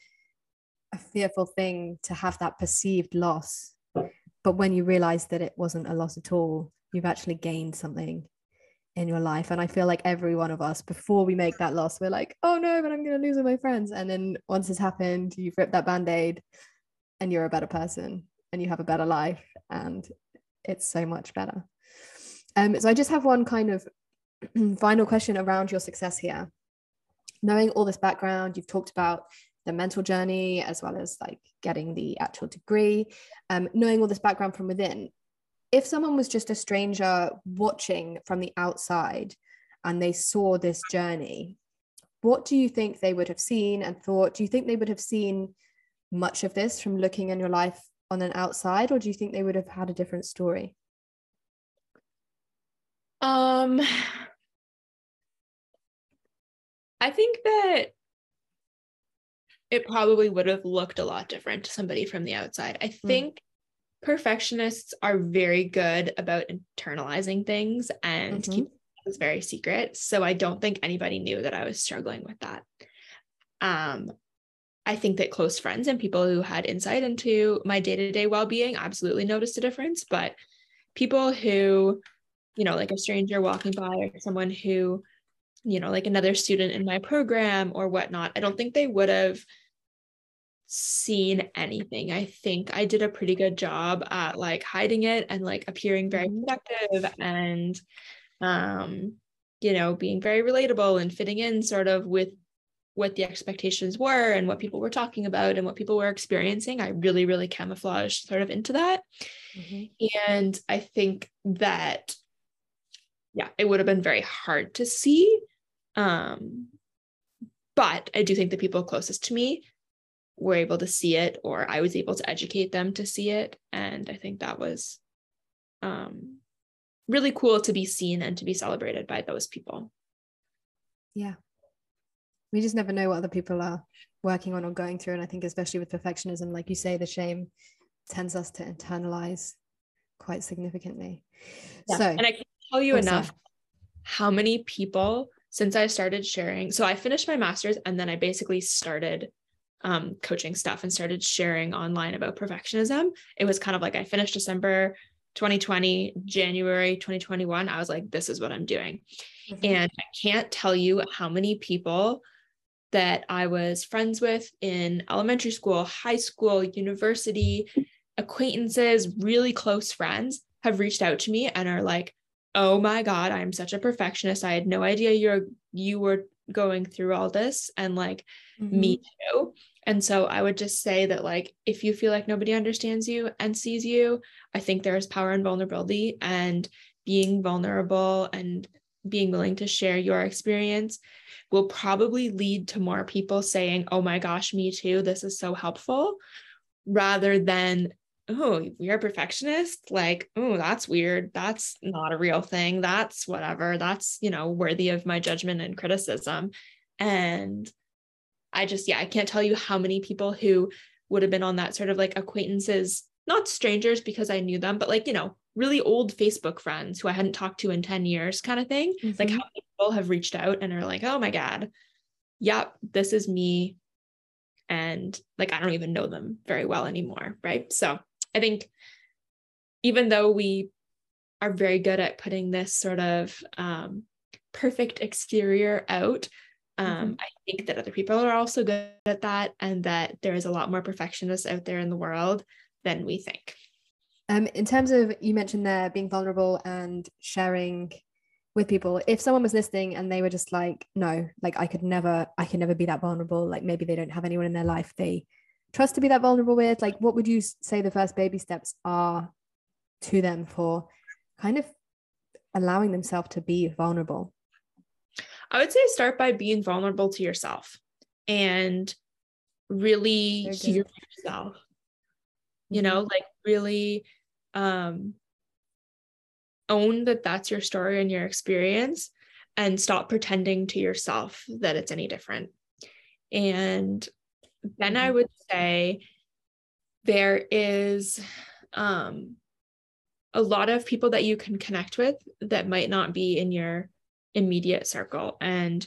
a fearful thing to have that perceived loss. But when you realize that it wasn't a loss at all, you've actually gained something in your life. And I feel like every one of us, before we make that loss, we're like, oh no, but I'm going to lose all my friends. And then once it's happened, you've ripped that band aid and you're a better person and you have a better life. And it's so much better. Um, so I just have one kind of (clears throat) final question around your success here. Knowing all this background, you've talked about the mental journey as well as like getting the actual degree um, knowing all this background from within if someone was just a stranger watching from the outside and they saw this journey what do you think they would have seen and thought do you think they would have seen much of this from looking in your life on an outside or do you think they would have had a different story um i think that it probably would have looked a lot different to somebody from the outside. I hmm. think mm. perfectionists are very good about internalizing things and mm-hmm. keep things very secret. So I don't think anybody knew that I was struggling with that. Um, I think that close friends and people who had insight into my day-to-day well-being absolutely noticed a difference, but people who, you know, like a stranger walking by or someone who you know, like another student in my program or whatnot, I don't think they would have seen anything. I think I did a pretty good job at like hiding it and like appearing very mm-hmm. productive and um you know being very relatable and fitting in sort of with what the expectations were and what people were talking about and what people were experiencing. I really really camouflaged sort of into that. Mm-hmm. And I think that yeah, it would have been very hard to see. Um, but I do think the people closest to me were able to see it, or I was able to educate them to see it. And I think that was um, really cool to be seen and to be celebrated by those people. Yeah. We just never know what other people are working on or going through. And I think, especially with perfectionism, like you say, the shame tends us to internalize quite significantly. Yeah. So, and I can't tell you enough how many people since I started sharing. So I finished my master's and then I basically started um, coaching stuff and started sharing online about perfectionism. It was kind of like I finished December 2020, January 2021. I was like, this is what I'm doing. Mm-hmm. And I can't tell you how many people that I was friends with in elementary school, high school, university, acquaintances, really close friends have reached out to me and are like, oh my god i'm such a perfectionist i had no idea you're you were going through all this and like mm-hmm. me too and so i would just say that like if you feel like nobody understands you and sees you i think there is power in vulnerability and being vulnerable and being willing to share your experience will probably lead to more people saying oh my gosh me too this is so helpful rather than oh, you're a perfectionist? Like, oh, that's weird. That's not a real thing. That's whatever. That's, you know, worthy of my judgment and criticism. And I just, yeah, I can't tell you how many people who would have been on that sort of like acquaintances, not strangers because I knew them, but like, you know, really old Facebook friends who I hadn't talked to in 10 years kind of thing. Mm-hmm. Like how people have reached out and are like, oh my God, yep, this is me. And like, I don't even know them very well anymore. Right. So I think even though we are very good at putting this sort of um, perfect exterior out, um, mm-hmm. I think that other people are also good at that, and that there is a lot more perfectionists out there in the world than we think. Um, in terms of you mentioned there being vulnerable and sharing with people, if someone was listening and they were just like, no, like I could never, I could never be that vulnerable. Like maybe they don't have anyone in their life they trust to be that vulnerable with. Like, what would you say the first baby steps are to them for kind of allowing themselves to be vulnerable? I would say start by being vulnerable to yourself and really hear yourself. You know, mm-hmm. like really um own that that's your story and your experience and stop pretending to yourself that it's any different. And then I mm-hmm. would say there is um a lot of people that you can connect with that might not be in your immediate circle. And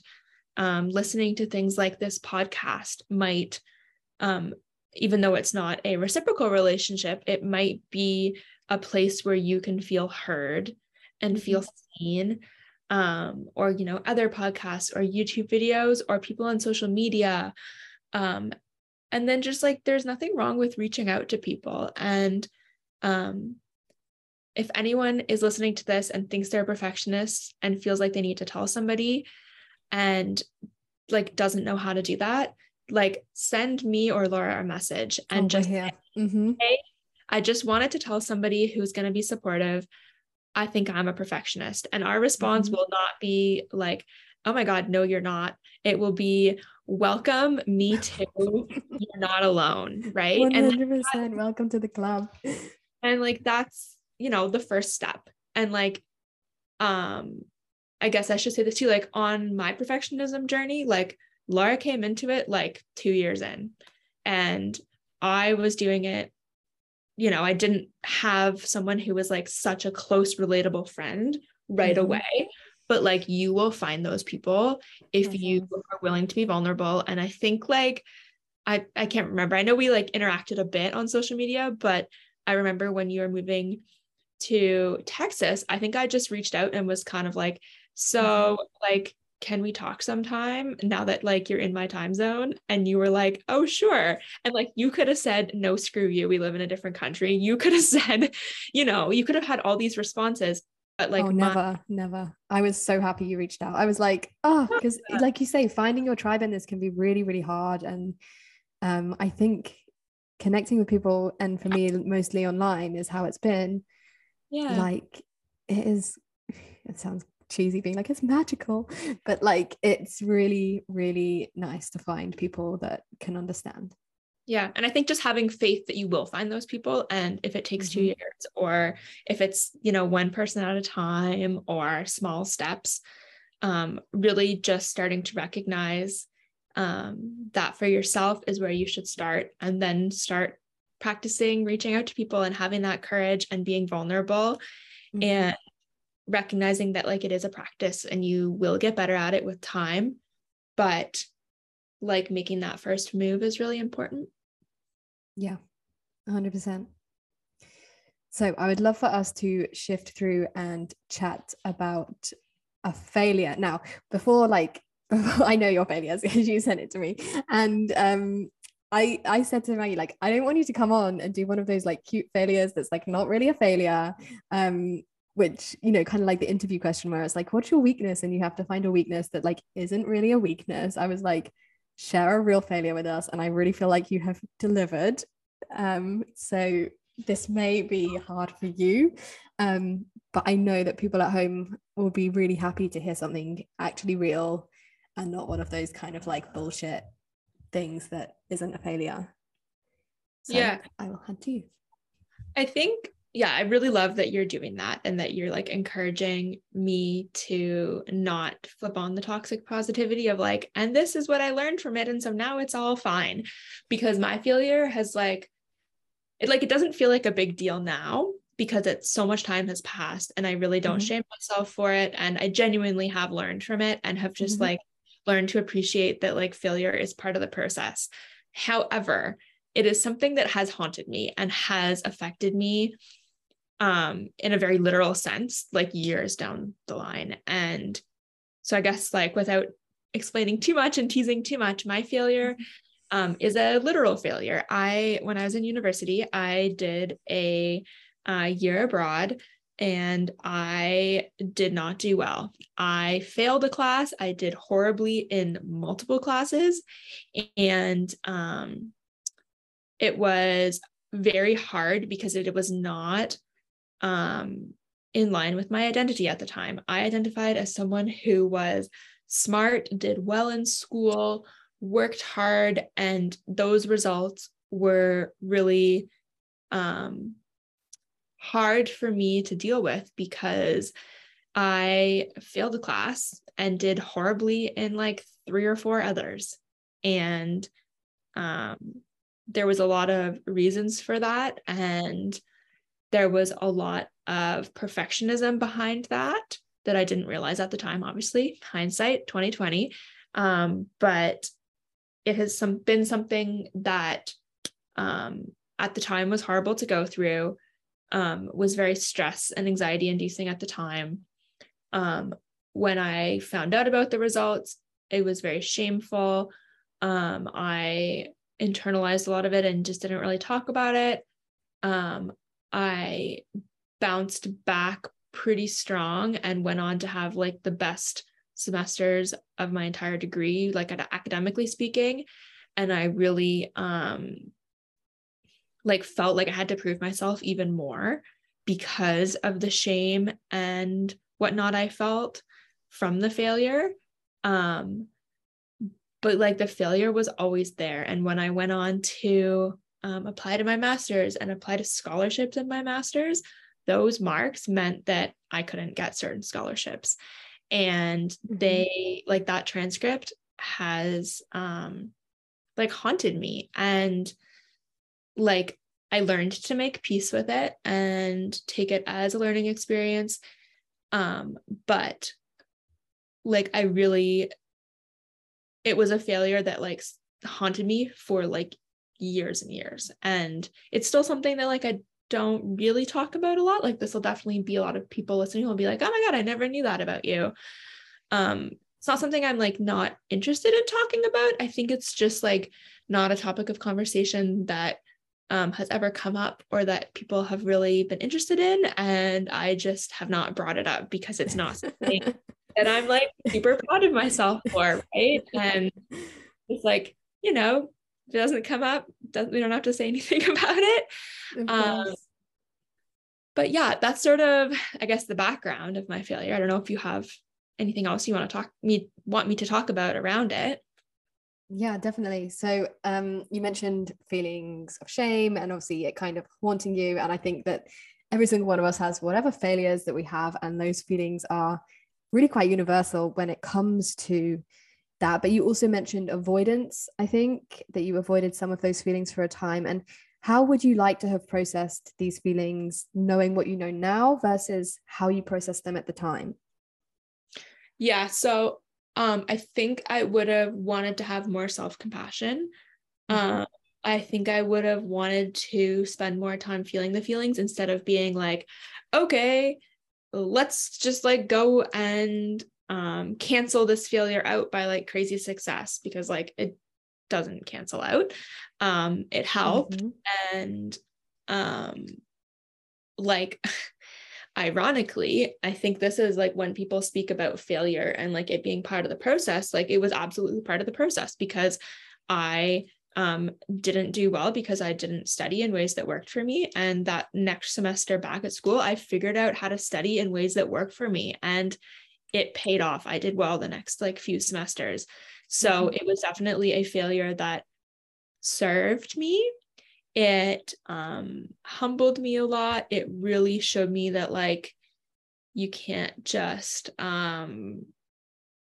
um, listening to things like this podcast might, um, even though it's not a reciprocal relationship, it might be a place where you can feel heard and feel mm-hmm. seen. Um, or you know other podcasts or youtube videos or people on social media um, and then just like there's nothing wrong with reaching out to people and um, if anyone is listening to this and thinks they're a perfectionist and feels like they need to tell somebody and like doesn't know how to do that, like send me or Laura a message and oh, just say, mm-hmm. hey, I just wanted to tell somebody who's going to be supportive. I think I'm a perfectionist. And our response mm-hmm. will not be like, oh my God, no, you're not. It will be, welcome, me (laughs) too. you're not alone. Right. 100% and welcome to the club. (laughs) And like, that's you know the first step and like um i guess i should say this too like on my perfectionism journey like laura came into it like two years in and i was doing it you know i didn't have someone who was like such a close relatable friend right mm-hmm. away but like you will find those people if mm-hmm. you are willing to be vulnerable and i think like i i can't remember i know we like interacted a bit on social media but i remember when you were moving to Texas, I think I just reached out and was kind of like, so mm-hmm. like, can we talk sometime now that like you're in my time zone? And you were like, oh, sure. And like, you could have said, no, screw you. We live in a different country. You could have (laughs) said, you know, you could have had all these responses. But like, oh, never, my- never. I was so happy you reached out. I was like, oh, because like you say, finding your tribe in this can be really, really hard. And um, I think connecting with people, and for me, mostly online, is how it's been yeah like it is (sighs) it sounds cheesy being like it's magical but like it's really really nice to find people that can understand yeah and i think just having faith that you will find those people and if it takes mm-hmm. two years or if it's you know one person at a time or small steps um, really just starting to recognize um, that for yourself is where you should start and then start practicing reaching out to people and having that courage and being vulnerable mm-hmm. and recognizing that like it is a practice and you will get better at it with time but like making that first move is really important. Yeah 100% so i would love for us to shift through and chat about a failure. Now before like (laughs) before i know your failures (laughs) because you sent it to me. And um I I said to Maggie like I don't want you to come on and do one of those like cute failures that's like not really a failure. Um which you know kind of like the interview question where it's like what's your weakness and you have to find a weakness that like isn't really a weakness I was like share a real failure with us and I really feel like you have delivered um so this may be hard for you um but I know that people at home will be really happy to hear something actually real and not one of those kind of like bullshit things that isn't a failure. So yeah. I will hand to you. I think yeah, I really love that you're doing that and that you're like encouraging me to not flip on the toxic positivity of like, and this is what I learned from it. And so now it's all fine because my failure has like, it like, it doesn't feel like a big deal now because it's so much time has passed and I really don't mm-hmm. shame myself for it. And I genuinely have learned from it and have just mm-hmm. like learned to appreciate that like failure is part of the process. However, it is something that has haunted me and has affected me um, in a very literal sense, like years down the line. And so I guess like without explaining too much and teasing too much, my failure mm-hmm. um, is a literal failure. I, when I was in university, I did a, a year abroad and I did not do well. I failed a class. I did horribly in multiple classes. And um, it was very hard because it, it was not um, in line with my identity at the time. I identified as someone who was smart, did well in school, worked hard, and those results were really um, hard for me to deal with because I failed a class and did horribly in like three or four others. And um, there was a lot of reasons for that. And there was a lot of perfectionism behind that that I didn't realize at the time, obviously, hindsight 2020. Um, but it has some been something that um, at the time was horrible to go through, um, was very stress and anxiety inducing at the time. Um, when I found out about the results, it was very shameful. Um, I internalized a lot of it and just didn't really talk about it. Um, I bounced back pretty strong and went on to have like the best semesters of my entire degree, like academically speaking. And I really um like felt like I had to prove myself even more because of the shame and whatnot I felt from the failure. Um, but like the failure was always there. And when I went on to um, apply to my master's and apply to scholarships in my master's, those marks meant that I couldn't get certain scholarships. And mm-hmm. they, like that transcript has um, like haunted me. And like I learned to make peace with it and take it as a learning experience. Um, but like I really, it was a failure that like haunted me for like years and years. And it's still something that like I don't really talk about a lot. Like this will definitely be a lot of people listening will be like, oh my God, I never knew that about you. Um, it's not something I'm like not interested in talking about. I think it's just like not a topic of conversation that um, has ever come up or that people have really been interested in. And I just have not brought it up because it's not something (laughs) that I'm like super proud of myself for. Right. And it's like, you know, if it doesn't come up, we don't have to say (laughs) anything about it. Um, but yeah, that's sort of, I guess, the background of my failure. I don't know if you have anything else you want to talk me want me to talk about around it. Yeah, definitely. So um, you mentioned feelings of shame and obviously it kind of haunting you. And I think that every single one of us has whatever failures that we have, and those feelings are really quite universal when it comes to that but you also mentioned avoidance i think that you avoided some of those feelings for a time. And how would you like to have processed these feelings knowing what you know now versus how you processed them at the time? Yeah so um i think i would have wanted to have more self-compassion. Mm-hmm. um i think i would have wanted to spend more time feeling the feelings instead of being like okay let's just like go and um, cancel this failure out by like crazy success because like it doesn't cancel out. Um, it helped. Mm-hmm. And um, like, (laughs) ironically, I think this is like when people speak about failure and like it being part of the process, like it was absolutely part of the process because I um, didn't do well because I didn't study in ways that worked for me. And that next semester back at school, I figured out how to study in ways that work for me. And it paid off. I did well the next like few semesters. So mm-hmm. it was definitely a failure that served me it um humbled me a lot it really showed me that like you can't just um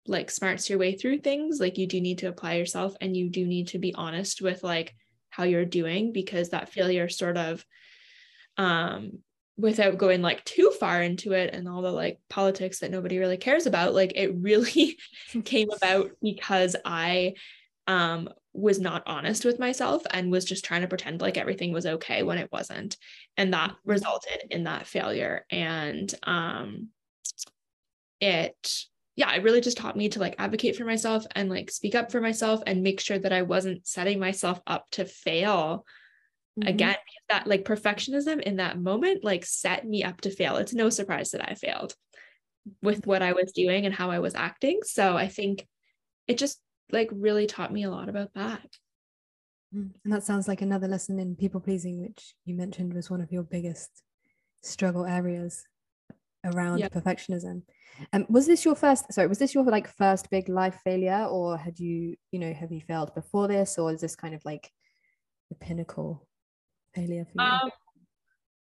like smarts your way through things like you do need to apply yourself and you do need to be honest with like how you're doing because that failure sort of um without going like too far into it and all the like politics that nobody really cares about like it really (laughs) came about because i um was not honest with myself and was just trying to pretend like everything was okay when it wasn't and that mm-hmm. resulted in that failure and um it yeah it really just taught me to like advocate for myself and like speak up for myself and make sure that i wasn't setting myself up to fail mm-hmm. again that like perfectionism in that moment like set me up to fail it's no surprise that i failed with what i was doing and how i was acting so i think it just like really taught me a lot about that mm, and that sounds like another lesson in people pleasing which you mentioned was one of your biggest struggle areas around yep. perfectionism um, was this your first sorry was this your like first big life failure or had you you know have you failed before this or is this kind of like the pinnacle failure for you um,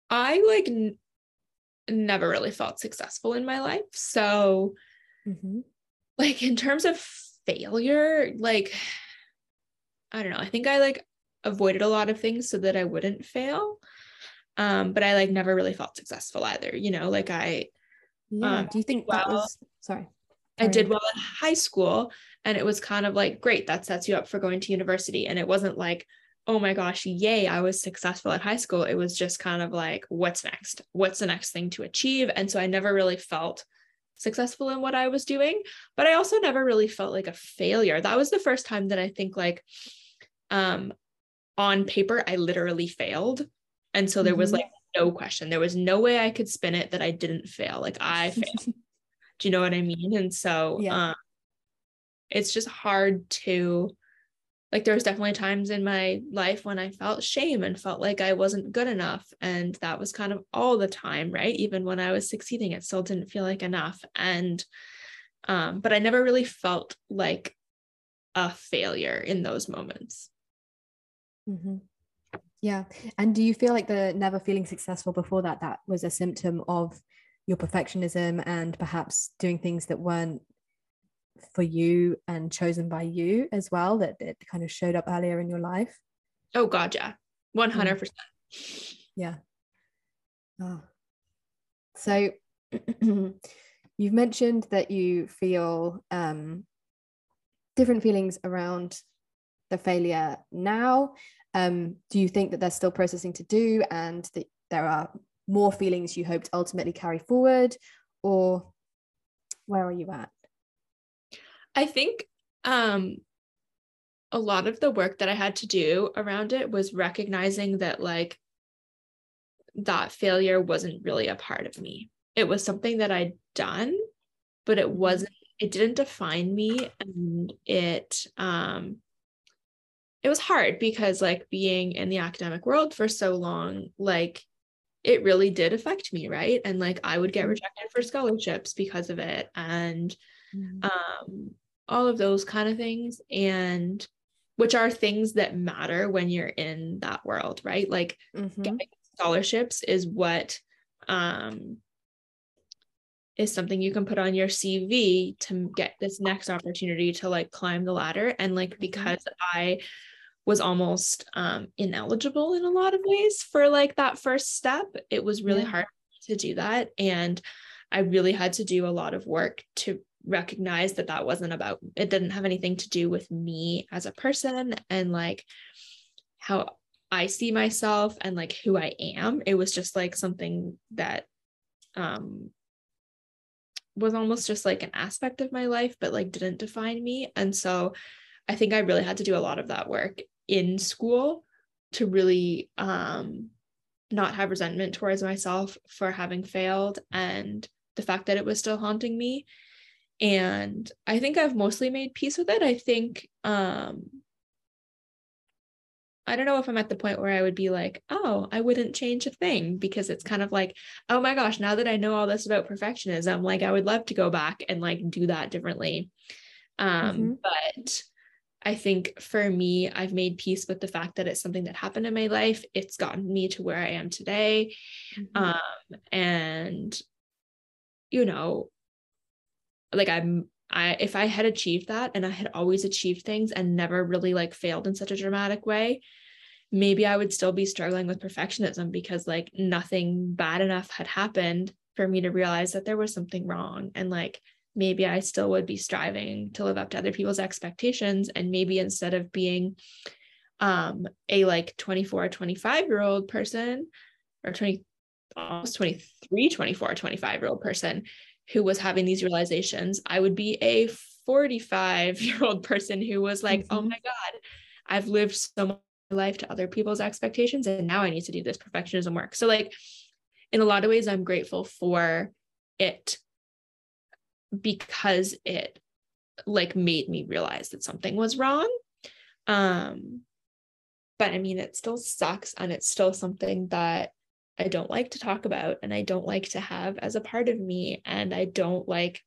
i like n- never really felt successful in my life so mm-hmm. like in terms of failure like i don't know i think i like avoided a lot of things so that i wouldn't fail um but i like never really felt successful either you know like i yeah um, do you think that was sorry I did well in high school and it was kind of like great that sets you up for going to university and it wasn't like oh my gosh yay I was successful at high school it was just kind of like what's next what's the next thing to achieve and so I never really felt successful in what I was doing but I also never really felt like a failure that was the first time that I think like um on paper I literally failed and so there was mm-hmm. like no question. There was no way I could spin it that I didn't fail. Like I failed. (laughs) Do you know what I mean? And so yeah. um, it's just hard to like there was definitely times in my life when I felt shame and felt like I wasn't good enough. And that was kind of all the time, right? Even when I was succeeding, it still didn't feel like enough. And um, but I never really felt like a failure in those moments. Mm-hmm. Yeah. And do you feel like the never feeling successful before that, that was a symptom of your perfectionism and perhaps doing things that weren't for you and chosen by you as well, that it kind of showed up earlier in your life? Oh, God, yeah. 100%. Mm. Yeah. Oh. So (clears throat) you've mentioned that you feel um, different feelings around the failure now um, do you think that there's still processing to do and that there are more feelings you hope to ultimately carry forward? Or where are you at? I think um, a lot of the work that I had to do around it was recognizing that, like, that failure wasn't really a part of me. It was something that I'd done, but it mm-hmm. wasn't, it didn't define me. And it, um, it was hard because like being in the academic world for so long like it really did affect me right and like i would get mm-hmm. rejected for scholarships because of it and mm-hmm. um all of those kind of things and which are things that matter when you're in that world right like mm-hmm. getting scholarships is what um is something you can put on your CV to get this next opportunity to like climb the ladder and like mm-hmm. because I was almost um, ineligible in a lot of ways for like that first step. It was really yeah. hard to do that. And I really had to do a lot of work to recognize that that wasn't about, it didn't have anything to do with me as a person and like how I see myself and like who I am. It was just like something that um was almost just like an aspect of my life, but like didn't define me. And so I think I really had to do a lot of that work in school to really um, not have resentment towards myself for having failed and the fact that it was still haunting me and i think i've mostly made peace with it i think um i don't know if i'm at the point where i would be like oh i wouldn't change a thing because it's kind of like oh my gosh now that i know all this about perfectionism like i would love to go back and like do that differently um mm-hmm. but I think for me, I've made peace with the fact that it's something that happened in my life. It's gotten me to where I am today. Mm-hmm. Um, and, you know, like I'm, I, if I had achieved that and I had always achieved things and never really like failed in such a dramatic way, maybe I would still be struggling with perfectionism because like nothing bad enough had happened for me to realize that there was something wrong. And like, maybe I still would be striving to live up to other people's expectations. And maybe instead of being um, a like 24, 25 year old person or 20, almost 23, 24, 25 year old person who was having these realizations, I would be a 45 year old person who was like, oh mm-hmm. oh my God, I've lived so much life to other people's expectations. And now I need to do this perfectionism work. So, like, in a lot of ways, I'm grateful for it because it like made me realize that something was wrong um but i mean it still sucks and it's still something that i don't like to talk about and i don't like to have as a part of me and i don't like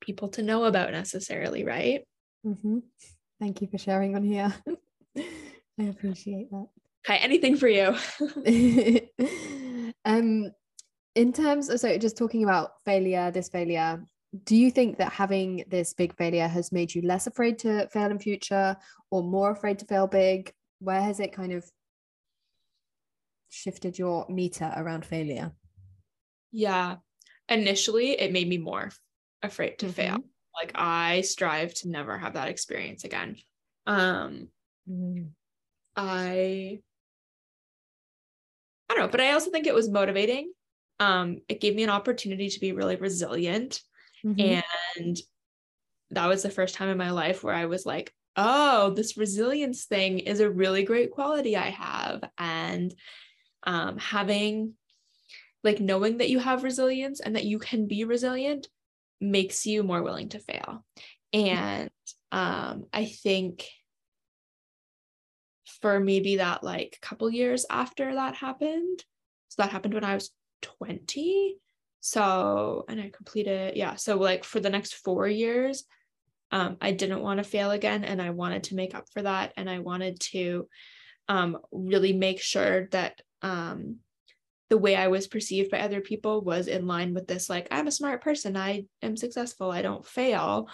people to know about necessarily right? Mm-hmm. thank you for sharing on here. (laughs) I appreciate that. Okay anything for you? (laughs) Um in terms of so just talking about failure this failure do you think that having this big failure has made you less afraid to fail in future or more afraid to fail big? Where has it kind of shifted your meter around failure yeah initially it made me more afraid to mm-hmm. fail like i strive to never have that experience again um mm. i i don't know but i also think it was motivating um it gave me an opportunity to be really resilient Mm-hmm. And that was the first time in my life where I was like, oh, this resilience thing is a really great quality I have. And um, having, like, knowing that you have resilience and that you can be resilient makes you more willing to fail. And um, I think for maybe that like couple years after that happened, so that happened when I was 20 so, and I completed, yeah. So, like for the next four years, um, I didn't want to fail again. And I wanted to make up for that. And I wanted to um, really make sure that um, the way I was perceived by other people was in line with this like, I'm a smart person, I am successful, I don't fail.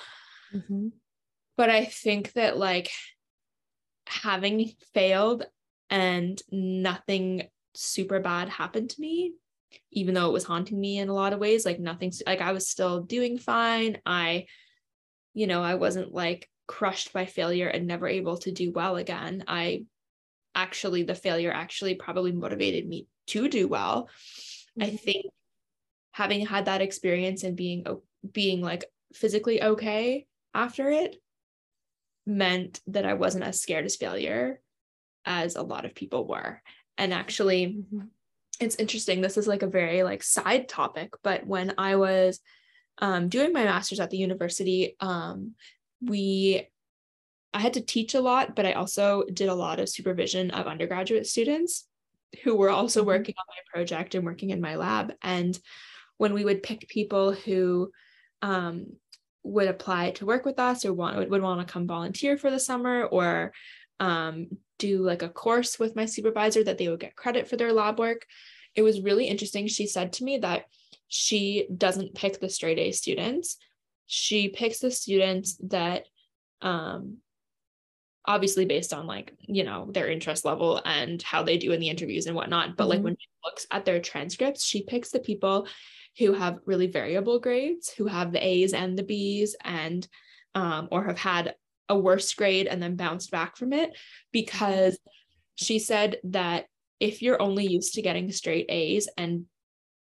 Mm-hmm. But I think that like having failed and nothing super bad happened to me even though it was haunting me in a lot of ways like nothing like i was still doing fine i you know i wasn't like crushed by failure and never able to do well again i actually the failure actually probably motivated me to do well mm-hmm. i think having had that experience and being being like physically okay after it meant that i wasn't as scared as failure as a lot of people were and actually mm-hmm it's interesting. This is like a very like side topic, but when I was um, doing my master's at the university, um, we I had to teach a lot, but I also did a lot of supervision of undergraduate students who were also mm-hmm. working on my project and working in my lab. And when we would pick people who um, would apply to work with us or want would, would want to come volunteer for the summer or um, do like a course with my supervisor that they would get credit for their lab work. It was really interesting. She said to me that she doesn't pick the straight A students. She picks the students that um obviously based on like you know their interest level and how they do in the interviews and whatnot but mm-hmm. like when she looks at their transcripts she picks the people who have really variable grades who have the a's and the b's and um, or have had a worse grade and then bounced back from it because she said that if you're only used to getting straight A's and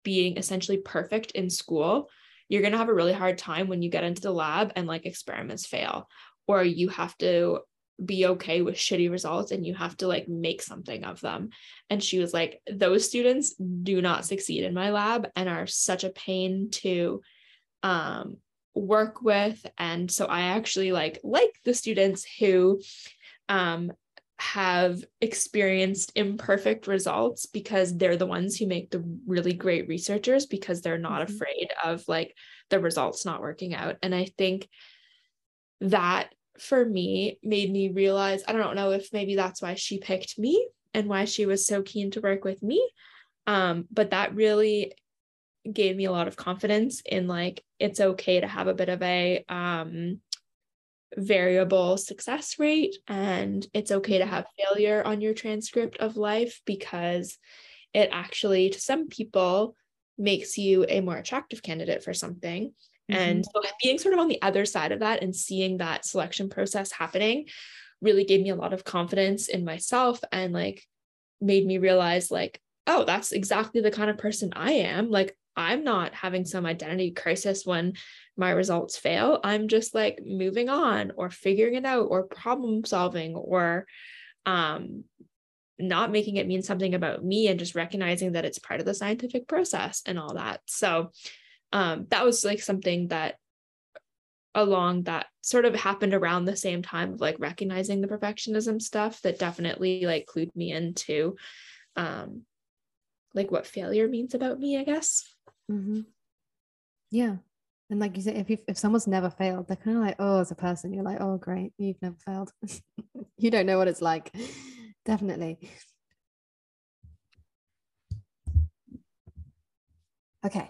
being essentially perfect in school, you're going to have a really hard time when you get into the lab and like experiments fail, or you have to be okay with shitty results and you have to like make something of them. And she was like, those students do not succeed in my lab and are such a pain to um, work with and so i actually like like the students who um have experienced imperfect results because they're the ones who make the really great researchers because they're not mm-hmm. afraid of like the results not working out and i think that for me made me realize I don't know if maybe that's why she picked me and why she was so keen to work with me. Um, but that really gave me a lot of confidence in like it's okay to have a bit of a um, variable success rate and it's okay to have failure on your transcript of life because it actually to some people makes you a more attractive candidate for something mm-hmm. and so being sort of on the other side of that and seeing that selection process happening really gave me a lot of confidence in myself and like made me realize like oh that's exactly the kind of person I am like I'm not having some identity crisis when my results fail. I'm just like moving on or figuring it out or problem solving or um, not making it mean something about me and just recognizing that it's part of the scientific process and all that. So um, that was like something that along that sort of happened around the same time of like recognizing the perfectionism stuff that definitely like clued me into um like what failure means about me i guess Mm-hmm. Yeah. And like you said, if, you, if someone's never failed, they're kind of like, oh, as a person, you're like, oh, great, you've never failed. (laughs) you don't know what it's like. Definitely. Okay.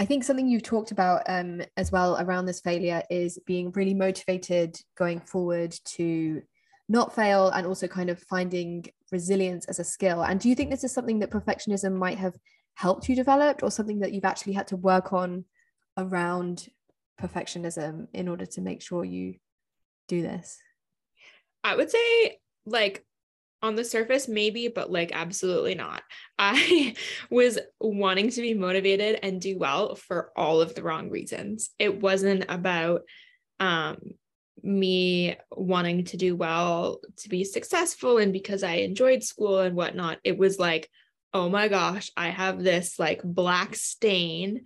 I think something you've talked about um, as well around this failure is being really motivated going forward to not fail and also kind of finding resilience as a skill. And do you think this is something that perfectionism might have helped you develop or something that you've actually had to work on around perfectionism in order to make sure you do this? I would say like on the surface maybe but like absolutely not. (laughs) I was wanting to be motivated and do well for all of the wrong reasons. It wasn't about um me wanting to do well to be successful and because I enjoyed school and whatnot, it was like, oh my gosh, I have this like black stain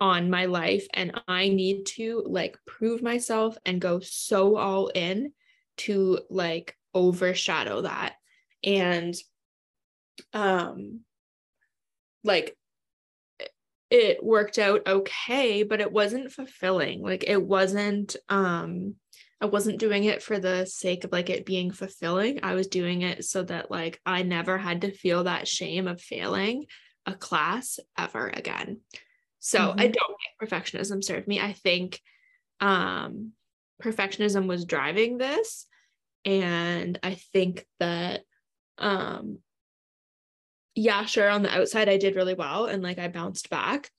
on my life and I need to like prove myself and go so all in to like overshadow that. And um like it worked out okay, but it wasn't fulfilling. Like it wasn't um I wasn't doing it for the sake of like it being fulfilling. I was doing it so that like I never had to feel that shame of failing a class ever again. So mm-hmm. I don't think perfectionism served me. I think um perfectionism was driving this and I think that um yeah, sure on the outside I did really well and like I bounced back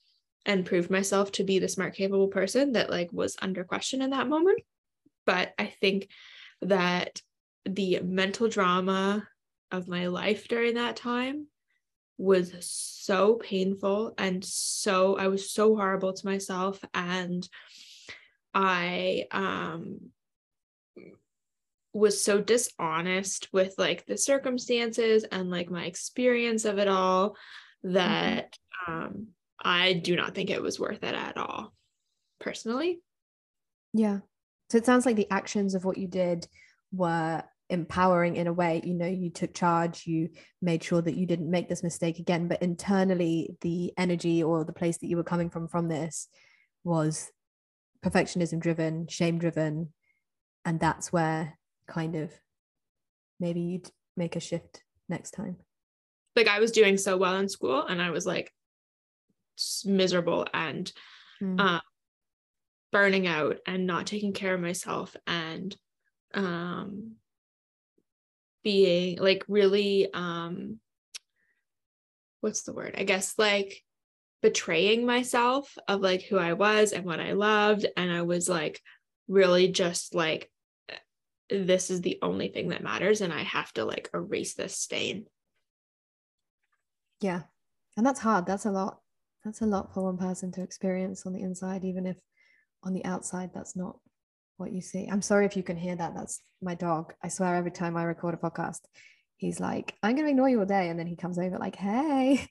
and proved myself to be the smart capable person that like was under question in that moment. But I think that the mental drama of my life during that time was so painful and so I was so horrible to myself and I um was so dishonest with like the circumstances and like my experience of it all mm-hmm. that mm-hmm. um I do not think it was worth it at all personally. Yeah. So it sounds like the actions of what you did were empowering in a way. You know, you took charge, you made sure that you didn't make this mistake again, but internally, the energy or the place that you were coming from from this was perfectionism driven, shame driven. And that's where kind of maybe you'd make a shift next time. Like I was doing so well in school and I was like miserable and mm. uh, burning out and not taking care of myself and um being like really um what's the word i guess like betraying myself of like who i was and what i loved and i was like really just like this is the only thing that matters and i have to like erase this stain. Yeah. And that's hard. That's a lot. That's a lot for one person to experience on the inside even if on the outside that's not what you see. I'm sorry if you can hear that. That's my dog. I swear every time i record a podcast he's like i'm going to ignore you all day and then he comes over like hey.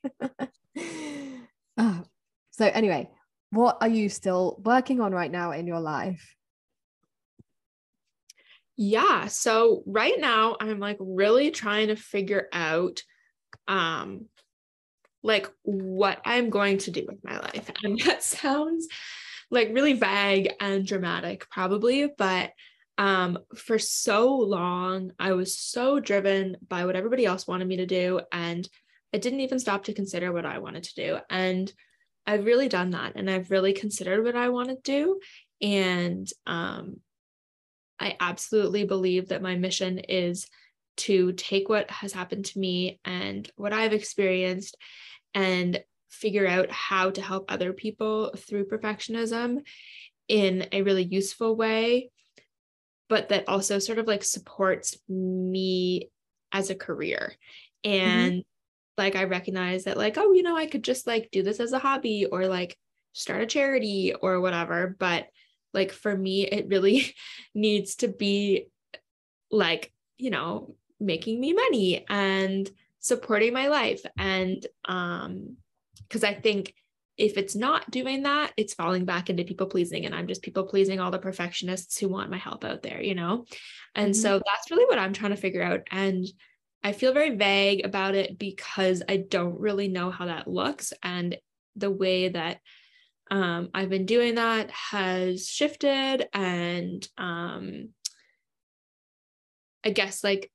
Oh. (laughs) so anyway what are you still working on right now in your life yeah so right now i'm like really trying to figure out um like what i'm going to do with my life. (laughs) And that sounds like really vague and dramatic probably but um for so long I was so driven by what everybody else wanted me to do and I didn't even stop to consider what I wanted to do. And I've really done that and I've really considered what I want to do and um I absolutely believe that my mission is to take what has happened to me and what I've experienced and figure out how to help other people through perfectionism in a really useful way, but that also sort of like supports me as a career. Mm-hmm. And mm-hmm. like I recognize that, like, oh, you know, I could just like do this as a hobby or like start a charity or whatever. But like for me, it really (laughs) needs to be like, you know, making me money and supporting my life. And um, because I think if it's not doing that, it's falling back into people pleasing. And I'm just people pleasing all the perfectionists who want my help out there, you know? And mm-hmm. so that's really what I'm trying to figure out. And I feel very vague about it because I don't really know how that looks. And the way that um, I've been doing that has shifted and um, I guess like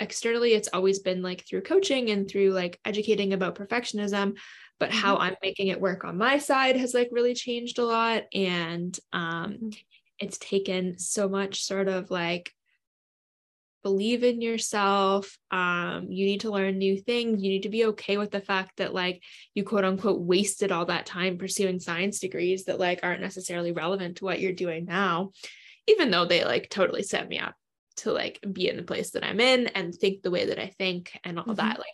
externally it's always been like through coaching and through like educating about perfectionism but how mm-hmm. I'm making it work on my side has like really changed a lot and um mm-hmm. it's taken so much sort of like believe in yourself um you need to learn new things you need to be okay with the fact that like you quote unquote wasted all that time pursuing science degrees that like aren't necessarily relevant to what you're doing now even though they like totally set me up to like be in the place that I'm in and think the way that I think and all mm-hmm. that like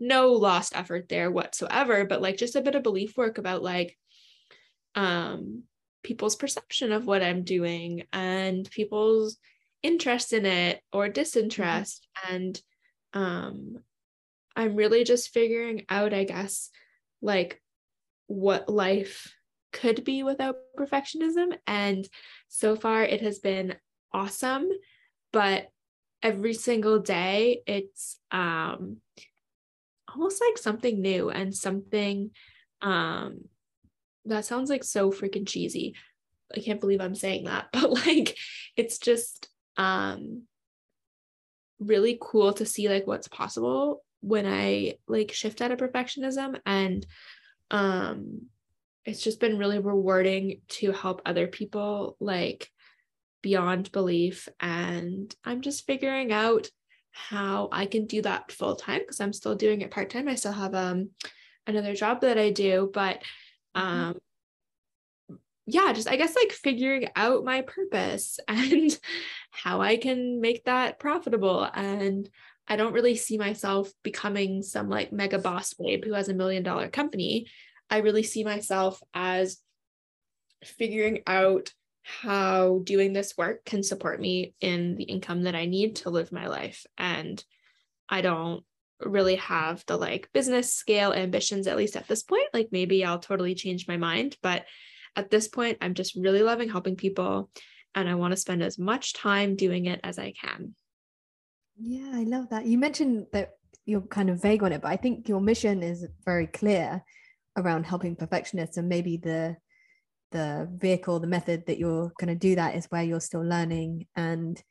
no lost effort there whatsoever but like just a bit of belief work about like um people's perception of what I'm doing and people's interest in it or mm-hmm. disinterest mm-hmm. and um i'm really just figuring out i guess like what life could be without perfectionism and so far it has been awesome but every single day it's um almost like something new and something um that sounds like so freaking cheesy i can't believe i'm saying that (laughs) but like it's just um really cool to see like what's possible when I like shift out of perfectionism and um it's just been really rewarding to help other people like beyond belief and I'm just figuring out how I can do that full time because I'm still doing it part time. I still have um another job that I do, but mm-hmm. um yeah, just I guess like figuring out my purpose (laughs) and how I can make that profitable. And I don't really see myself becoming some like mega boss babe who has a million dollar company. I really see myself as figuring out how doing this work can support me in the income that I need to live my life. And I don't really have the like business scale ambitions, at least at this point. Like maybe I'll totally change my mind, but at this point, I'm just really loving helping people and I want to spend as much time doing it as I can. Yeah, I love that. You mentioned that you're kind of vague on it, but I think your mission is very clear around helping perfectionists and maybe the the vehicle the method that you're going to do that is where you're still learning and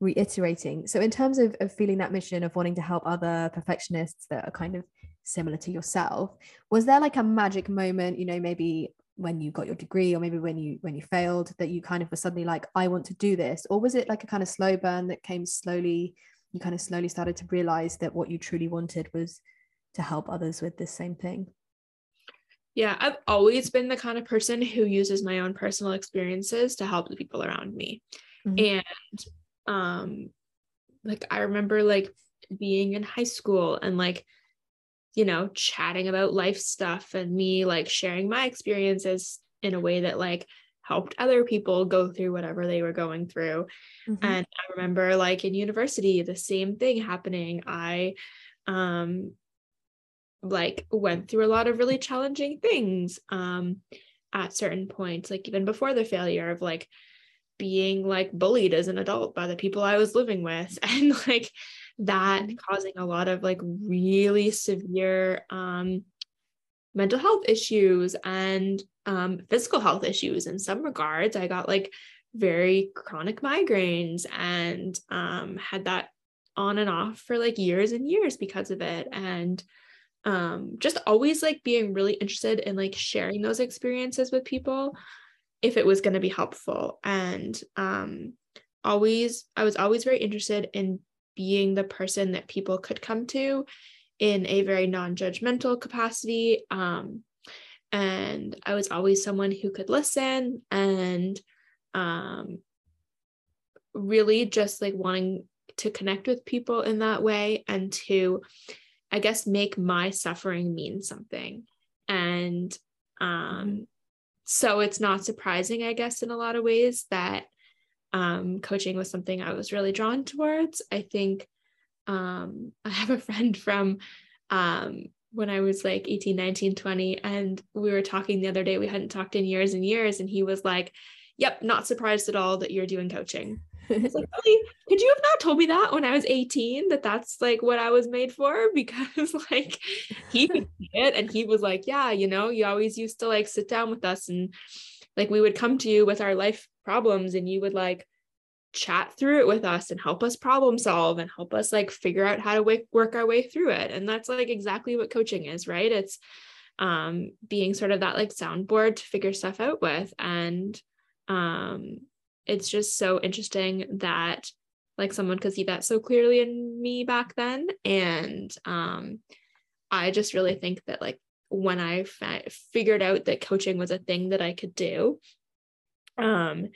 reiterating so in terms of, of feeling that mission of wanting to help other perfectionists that are kind of similar to yourself was there like a magic moment you know maybe when you got your degree or maybe when you when you failed that you kind of were suddenly like i want to do this or was it like a kind of slow burn that came slowly you kind of slowly started to realize that what you truly wanted was to help others with this same thing yeah i've always been the kind of person who uses my own personal experiences to help the people around me mm-hmm. and um like i remember like being in high school and like you know, chatting about life stuff and me like sharing my experiences in a way that like helped other people go through whatever they were going through. Mm-hmm. And I remember like in university, the same thing happening. I um like went through a lot of really challenging things um at certain points, like even before the failure of like being like bullied as an adult by the people I was living with (laughs) and like that mm-hmm. causing a lot of like really severe um mental health issues and um, physical health issues in some regards. I got like very chronic migraines and um, had that on and off for like years and years because of it. And um, just always like being really interested in like sharing those experiences with people if it was going to be helpful. And um, always, I was always very interested in being the person that people could come to in a very non-judgmental capacity um, and i was always someone who could listen and um, really just like wanting to connect with people in that way and to i guess make my suffering mean something and um, mm-hmm. so it's not surprising i guess in a lot of ways that um, coaching was something i was really drawn towards i think um, (laughs) I have a friend from um, when I was like 18, 19, 20, and we were talking the other day. We hadn't talked in years and years, and he was like, Yep, not surprised at all that you're doing coaching. I was like, (laughs) really? Could you have not told me that when I was 18 that that's like what I was made for? (laughs) Because like he could see it and he was like, yeah, you know, you always used to like sit down with us and like we would come to you with our life problems and you would like chat through it with us and help us problem solve and help us like figure out how to w- work our way through it. And that's like exactly what coaching is right? It's um being sort of that like soundboard to figure stuff out with. And um it's just so interesting that like someone could see that so clearly in me back then. And um i just really think that like when i figured out that coaching was a thing that i could do um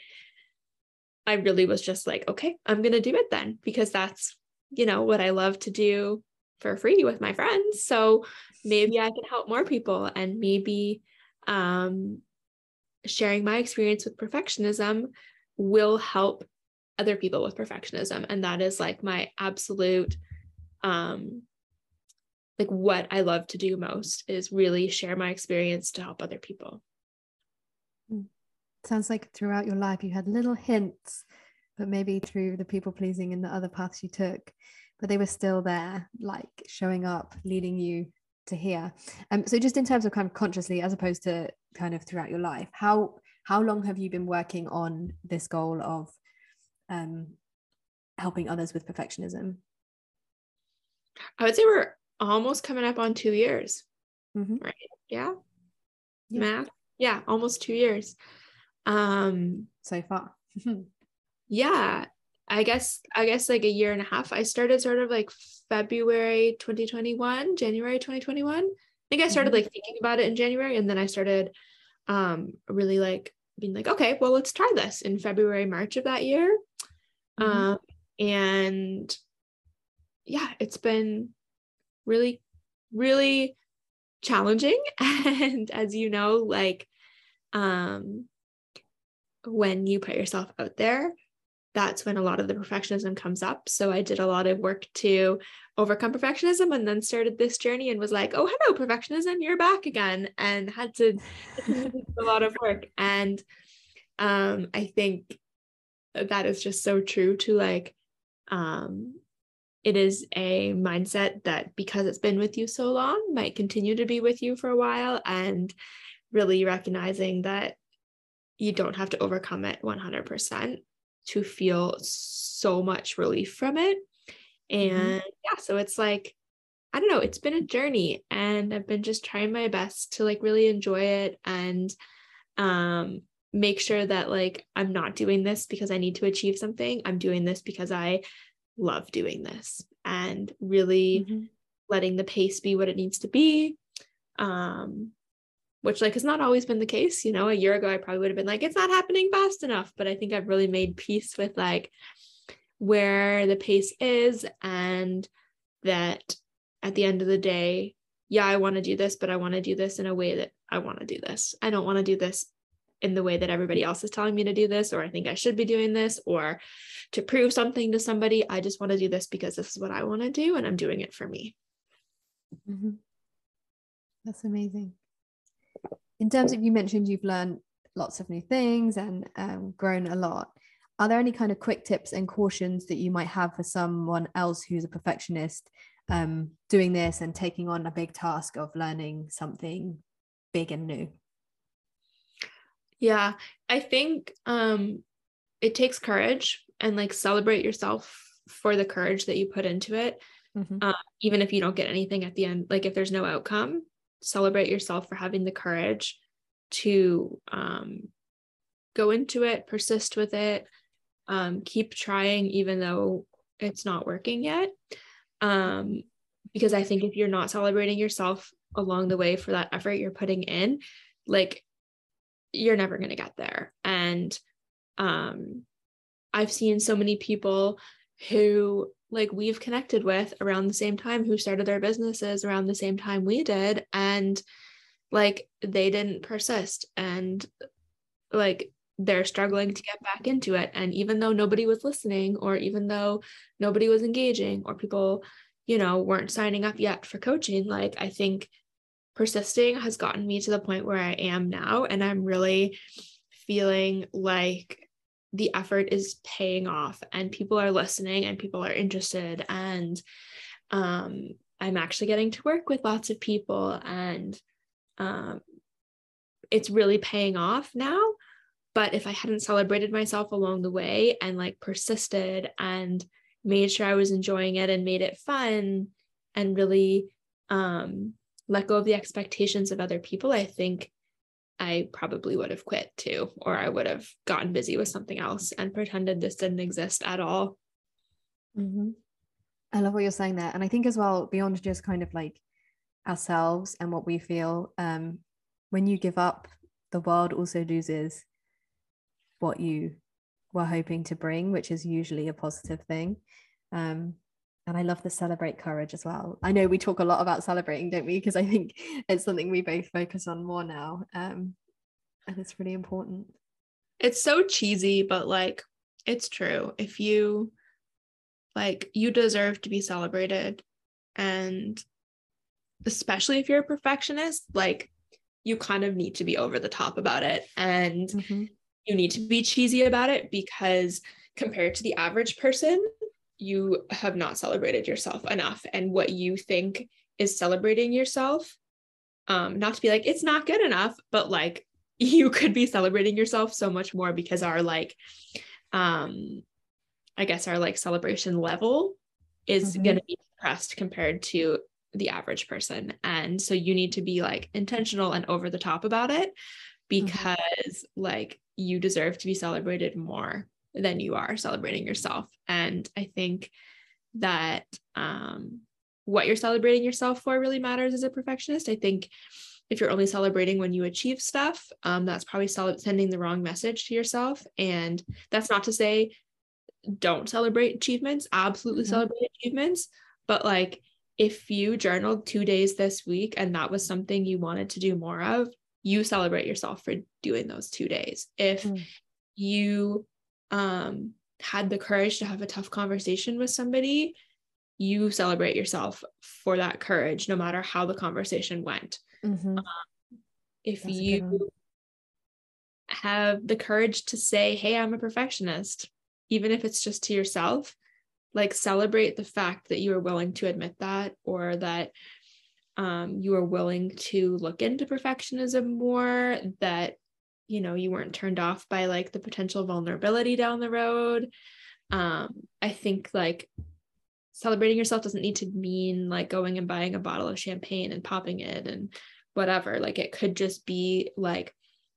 I really was just like, okay, I'm going to do it then because that's, you know, what I love to do for free with my friends. So maybe I can help more people and maybe um, sharing my experience with perfectionism will help other people with perfectionism. And that is like my absolute, um, like what I love to do most is really share my experience to help other people sounds like throughout your life you had little hints, but maybe through the people pleasing and the other paths you took, but they were still there, like showing up, leading you to here. Um, so just in terms of kind of consciously, as opposed to kind of throughout your life, how how long have you been working on this goal of um, helping others with perfectionism? I would say we're almost coming up on two years. Mm-hmm. Right. Yeah. yeah. Math. Yeah, almost two years um so far. (laughs) yeah i guess i guess like a year and a half. I started sort of like february 2021 january 2021 i think i started mm-hmm. like thinking about it in january and then i started um really like being like okay well let's try this in february march of that year. Mm-hmm. um and yeah it's been really really challenging. (laughs) And as you know like um when you put yourself out there, that's when a lot of the perfectionism comes up. So I did a lot of work to overcome perfectionism and then started this journey and was like, oh, hello, perfectionism, you're back again. And had (laughs) to do a lot of work. And um, I think that is just so true to like, um, it is a mindset that because it's been with you so long might continue to be with you for a while and really recognizing that you don't have to overcome it 100% to feel so much relief from it. Mm-hmm. And mm-hmm. yeah, so it's like, I don't know, it's been a journey and I've been just trying my best to like really enjoy it and um make sure that like I'm not doing this because I need to achieve something. I'm doing this because I love doing this and really mm-hmm. letting the pace be what it needs to be. Um which like has not always been the case you know a year ago i probably would have been like it's not happening fast enough but i think i've really made peace with like where the pace is and that at the end of the day yeah i want to do this but i want to do this in a way that i want to do this. I don't want to do this in the way that everybody else is telling me to do this or i think i should be doing this or to prove something to somebody. I just want to do this because this is what i want to do and i'm doing it for me. Mm-hmm. that's amazing in terms of you mentioned you've learned lots of new things and um, grown a lot. Are there any kind of quick tips and cautions that you might have for someone else who's a perfectionist um, doing this and taking on a big task of learning something big and new? Yeah i think um it takes courage and like celebrate yourself for the courage that you put into it mm-hmm. uh, even if you don't get anything at the end like if there's no outcome celebrate yourself for having the courage to um, go into it persist with it um, keep trying even though it's not working yet. Um, because i think if you're not celebrating yourself along the way for that effort you're putting in like you're never going to get there. And um I've seen so many people who like we've connected with around the same time who started their businesses around the same time we did and like they didn't persist and like they're struggling to get back into it. And even though nobody was listening or even though nobody was engaging or people you know weren't signing up yet for coaching like i think persisting has gotten me to the point where i am now and i'm really feeling like the effort is paying off and people are listening and people are interested. And um, i'm actually getting to work with lots of people and um, it's really paying off now. But if i hadn't celebrated myself along the way and like persisted and made sure i was enjoying it and made it fun and really um, let go of the expectations of other people i think I probably would have quit too, or I would have gotten busy with something else and pretended this didn't exist at all. Mm-hmm. I love what you're saying there. And I think as well, beyond just kind of like ourselves and what we feel, um, when you give up, the world also loses what you were hoping to bring, which is usually a positive thing. Um, and I love the celebrate courage as well. I know we talk a lot about celebrating, don't we? Because I think it's something we both focus on more now. Um, and it's really important. It's so cheesy, but like it's true. If you like, you deserve to be celebrated. And especially if you're a perfectionist, like you kind of need to be over the top about it. And mm-hmm. you need to be cheesy about it because compared to the average person, you have not celebrated yourself enough and what you think is celebrating yourself um not to be like it's not good enough but like (laughs) you could be celebrating yourself so much more because our like um i guess our like celebration level is mm-hmm. going to be depressed compared to the average person and so you need to be like intentional and over the top about it mm-hmm. because mm-hmm. like you deserve to be celebrated more than you are celebrating yourself. And I think that um, what you're celebrating yourself for really matters as a perfectionist. I think if you're only celebrating when you achieve stuff, um, that's probably sending the wrong message to yourself. And that's not to say don't celebrate achievements, absolutely mm-hmm. celebrate achievements. But like if you journaled two days this week and that was something you wanted to do more of, you celebrate yourself for doing those two days. If mm. you um, had the courage to have a tough conversation with somebody, you celebrate yourself for that courage, no matter how the conversation went. Mm-hmm. Um, if That's you have the courage to say, Hey, I'm a perfectionist, even if it's just to yourself, like celebrate the fact that you are willing to admit that or that um, you are willing to look into perfectionism more, that you know you weren't turned off by like the potential vulnerability down the road. Um i think like celebrating yourself doesn't need to mean like going and buying a bottle of champagne and popping it and whatever. Like it could just be like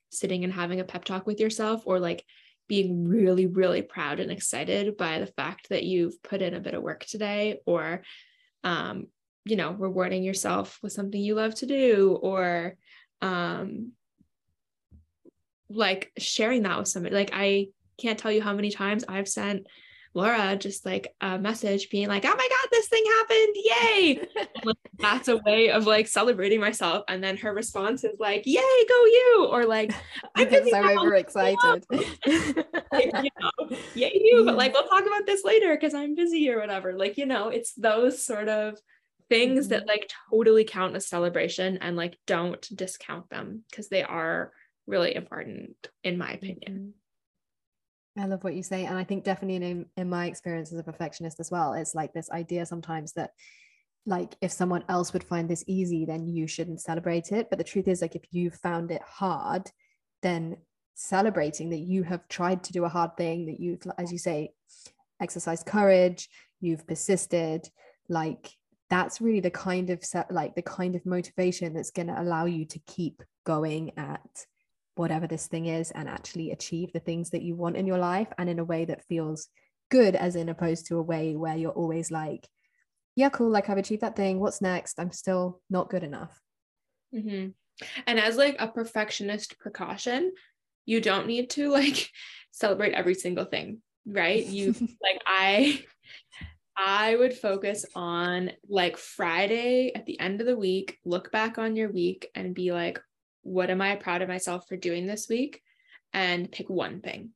sitting and having a pep talk with yourself or like being really really proud and excited by the fact that you've put in a bit of work today or um you know rewarding yourself with something you love to do or um like sharing that with somebody. Like I can't tell you how many times I've sent Laura just like a message being like, "Oh my god, this thing happened! Yay!" (laughs) like, that's a way of like celebrating myself. And then her response is like, "Yay, go you!" Or like, (laughs) "I'm busy so overexcited." (laughs) like, you know, yay you! But like, we'll talk about this later because I'm busy or whatever. Like, you know, it's those sort of things mm-hmm. that like totally count as celebration and like don't discount them because they are really important in my opinion mm-hmm. i love what you say and i think definitely in, in my experience as a perfectionist as well it's like this idea sometimes that like if someone else would find this easy then you shouldn't celebrate it but the truth is like if you found it hard then celebrating that you have tried to do a hard thing that you've as you say exercised courage you've persisted like that's really the kind of set like the kind of motivation that's going to allow you to keep going at whatever this thing is and actually achieve the things that you want in your life and in a way that feels good as in opposed to a way where you're always like yeah cool like i've achieved that thing what's next? I'm still not good enough. Mm-hmm. and as like a perfectionist precaution you don't need to like (laughs) celebrate every single thing right? You (laughs) like i i would focus on like friday at the end of the week look back on your week and be like what am i proud of myself for doing this week and pick one thing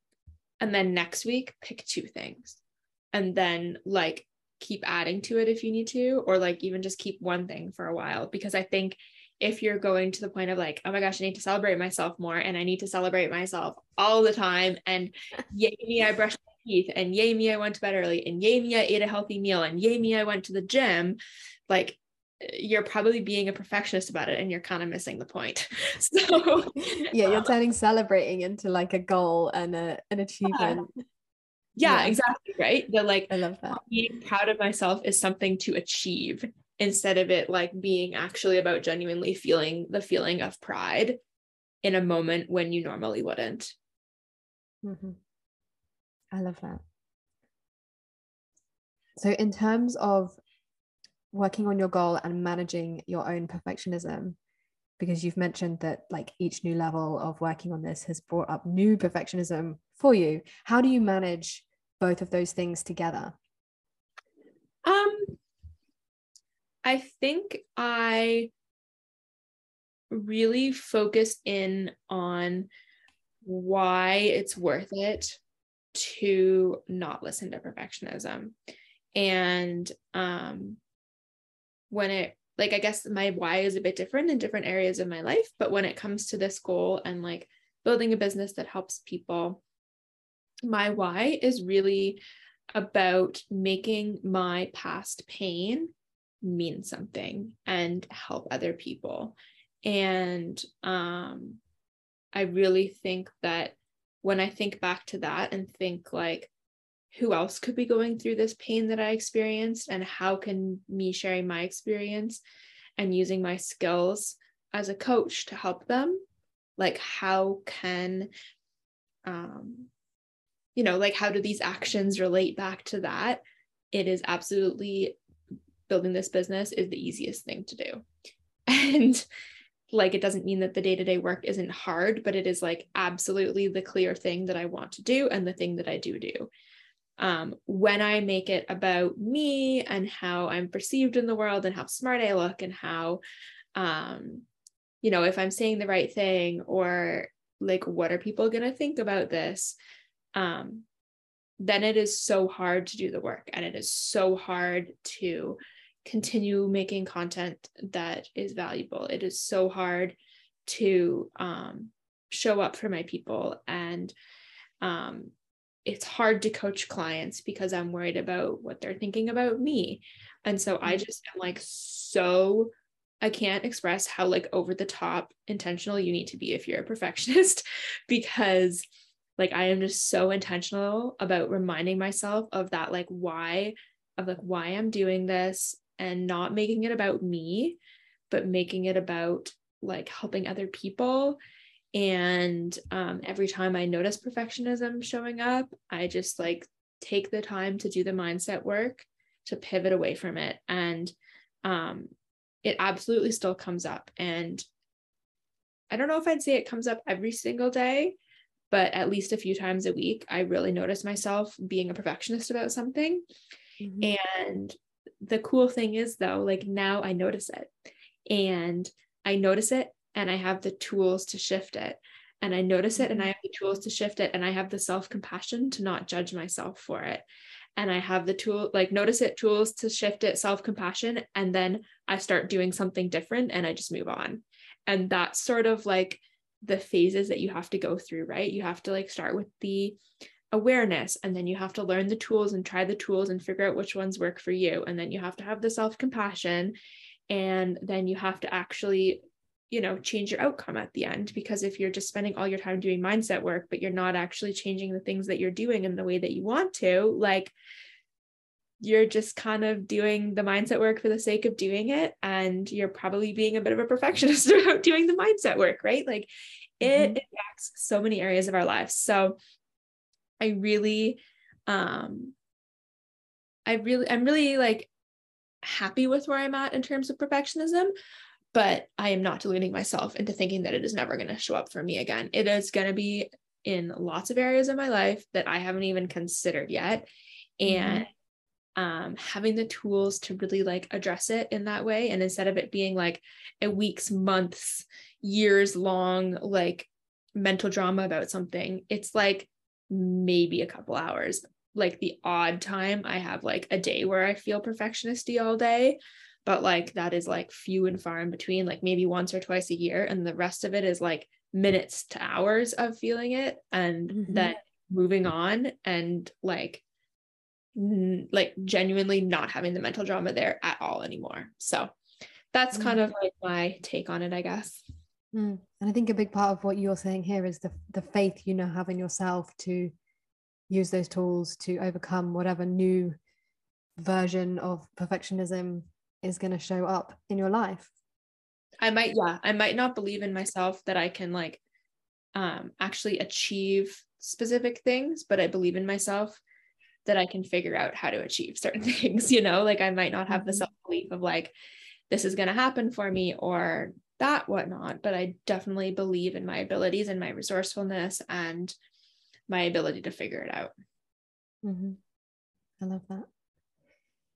and then next week pick two things and then like keep adding to it if you need to or like even just keep one thing for a while because i think if you're going to the point of like, oh my gosh, I need to celebrate myself more and I need to celebrate myself all the time. And (laughs) yay me, I brushed my teeth, and yay me, I went to bed early, and yay me, I ate a healthy meal, and yay me, I went to the gym. Like, you're probably being a perfectionist about it and you're kind of missing the point. (laughs) So, (laughs) yeah, you're turning celebrating into like a goal and a, an achievement. Yeah. Yeah, yeah, exactly. Right. The like, I love that. Being proud of myself is something to achieve instead of it like being actually about genuinely feeling the feeling of pride in a moment when you normally wouldn't. Mm-hmm. I love that. So, in terms of working on your goal and managing your own perfectionism, because you've mentioned that like each new level of working on this has brought up new perfectionism for you, how do you manage both of those things together? Um, I think I really focused in on why it's worth it to not listen to perfectionism. And um, when it, like, I guess my why is a bit different in different areas of my life, but when it comes to this goal and like building a business that helps people, my why is really about making my past pain mean something and help other people. And um, I really think that when I think back to that and think like, who else could be going through this pain that I experienced, and how can me sharing my experience and using my skills as a coach to help them? Like, how can, um, you know, like, how do these actions relate back to that? It is absolutely building this business is the easiest thing to do. (laughs) And like it doesn't mean that the day-to-day work isn't hard, but it is like absolutely the clear thing that I want to do and the thing that I do do. Um, when I make it about me and how I'm perceived in the world and how smart I look and how um, you know, if I'm saying the right thing or like what are people gonna think about this? Um, then it is so hard to do the work and it is so hard to continue making content that is valuable. It is so hard to um, show up for my people. And um, it's hard to coach clients because I'm worried about what they're thinking about me. And so I mm-hmm. just am like so I can't express how like over the top intentional you need to be if you're a perfectionist (laughs) because like I am just so intentional about reminding myself of that like why of like why I'm doing this and not making it about me, but making it about like helping other people. And um, every time I notice perfectionism showing up, I just like take the time to do the mindset work to pivot away from it. And um, it absolutely still comes up. And I don't know if I'd say it comes up every single day, but at least a few times a week, I really notice myself being a perfectionist about something. Mm-hmm. And the cool thing is though like now i notice it and i notice it and i have the tools to shift it. And i notice it and i mm-hmm. have the tools to shift it and i have the self compassion to not judge myself for it. And i have the tool like notice it tools to shift it self compassion and then i start doing something different and i just move on. And that's sort of like the phases that you have to go through right? You have to like start with the awareness and then you have to learn the tools and try the tools and figure out which ones work for you. And then you have to have the self compassion and then you have to actually you know change your outcome at the end because if you're just spending all your time doing mindset work but you're not actually changing the things that you're doing in the way that you want to like you're just kind of doing the mindset work for the sake of doing it and you're probably being a bit of a perfectionist (laughs) about doing the mindset work right like it mm-hmm. impacts so many areas of our lives so i really um i really i'm really like happy with where i'm at in terms of perfectionism but I am not deluding myself into thinking that it is never going to show up for me again. It is going to be in lots of areas of my life that I haven't even considered yet. And mm-hmm. um, having the tools to really like address it in that way. And instead of it being like a weeks, months, years long, like mental drama about something, it's like maybe a couple hours. Like the odd time I have like a day where I feel perfectionisty all day but like that is like few and far in between like maybe once or twice a year and the rest of it is like minutes to hours of feeling it and mm-hmm. then moving on and like n- like genuinely not having the mental drama there at all anymore so that's kind mm-hmm. of like my take on it i guess mm. and i think a big part of what you're saying here is the the faith you now have in yourself to use those tools to overcome whatever new version of perfectionism is going to show up in your life i might yeah i might not believe in myself that i can like um actually achieve specific things but i believe in myself that i can figure out how to achieve certain (laughs) things you know like i might not have the mm-hmm. self belief of like this is going to happen for me or that whatnot but i definitely believe in my abilities and my resourcefulness and my ability to figure it out mm-hmm. i love that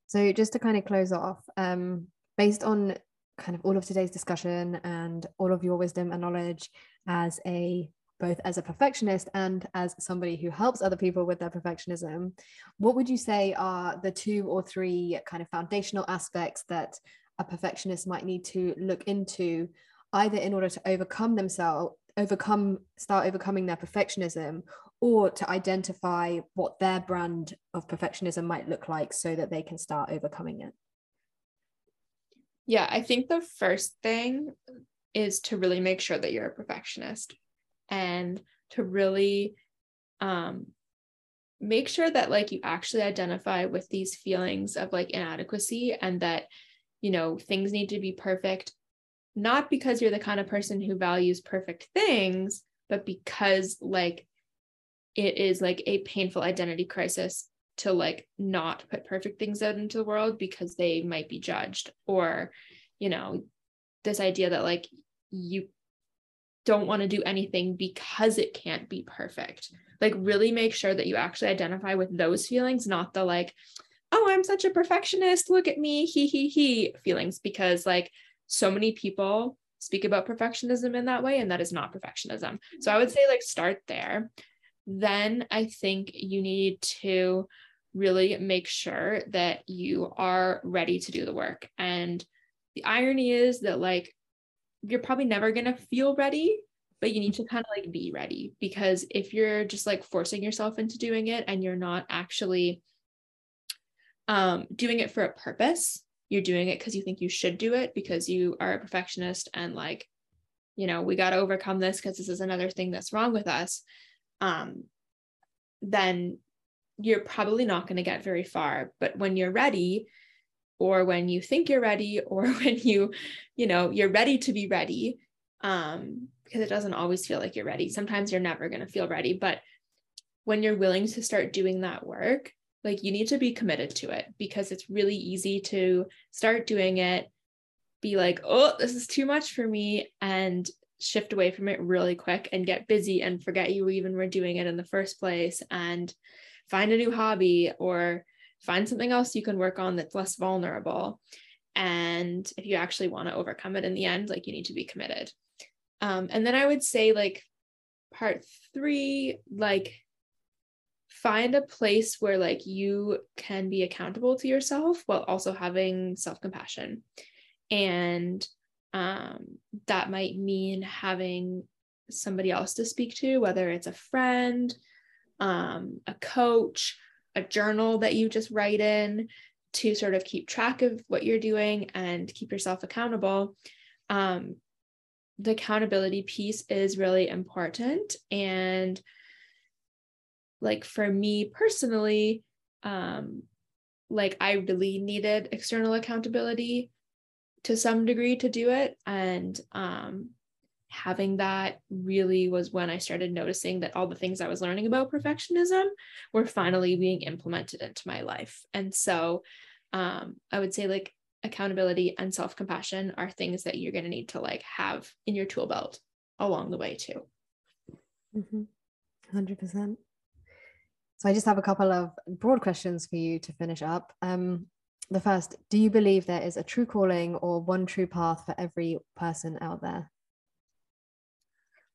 so just to kind of close off, um, based on kind of all of today's discussion and all of your wisdom and knowledge as a both as a perfectionist and as somebody who helps other people with their perfectionism, what would you say are the two or three kind of foundational aspects that a perfectionist might need to look into either in order to overcome themselves overcome start overcoming their perfectionism or to identify what their brand of perfectionism might look like so that they can start overcoming it? Yeah i think the first thing is to really make sure that you're a perfectionist and to really um make sure that like you actually identify with these feelings of like inadequacy and that you know things need to be perfect not because you're the kind of person who values perfect things but because like it is like a painful identity crisis to like not put perfect things out into the world because they might be judged or you know this idea that like you don't want to do anything because it can't be perfect. Like really make sure that you actually identify with those feelings not the like oh i'm such a perfectionist look at me he he he feelings because like so many people speak about perfectionism in that way and that is not perfectionism. So i would say like start there then I think you need to really make sure that you are ready to do the work. And the irony is that, like, you're probably never going to feel ready, but you need to kind of like be ready because if you're just like forcing yourself into doing it and you're not actually um, doing it for a purpose, you're doing it because you think you should do it because you are a perfectionist and like, you know, we got to overcome this because this is another thing that's wrong with us um, then you're probably not going to get very far. But when you're ready, or when you think you're ready, (laughs) or when you, you know, you're ready to be ready, um, because it doesn't always feel like you're ready. Sometimes you're never going to feel ready. But when you're willing to start doing that work, like you need to be committed to it because it's really easy to start doing it, be like, oh, this is too much for me, and shift away from it really quick and get busy and forget you even were doing it in the first place and find a new hobby or find something else you can work on that's less vulnerable. And if you actually want to overcome it in the end like you need to be committed. Um, and then i would say like part three like find a place where like you can be accountable to yourself while also having self-compassion. And um, that might mean having somebody else to speak to, whether it's a friend, um, a coach, a journal that you just write in to sort of keep track of what you're doing and keep yourself accountable. Um, the accountability piece is really important. And like for me personally, um, like I really needed external accountability to some degree to do it. And um, having that really was when I started noticing that all the things I was learning about perfectionism were finally being implemented into my life. And so um, I would say like accountability and self-compassion are things that you're going to need to like have in your tool belt along the way too. Mm-hmm. 100%. So I just have a couple of broad questions for you to finish up. Um, the first, do you believe there is a true calling or one true path for every person out there?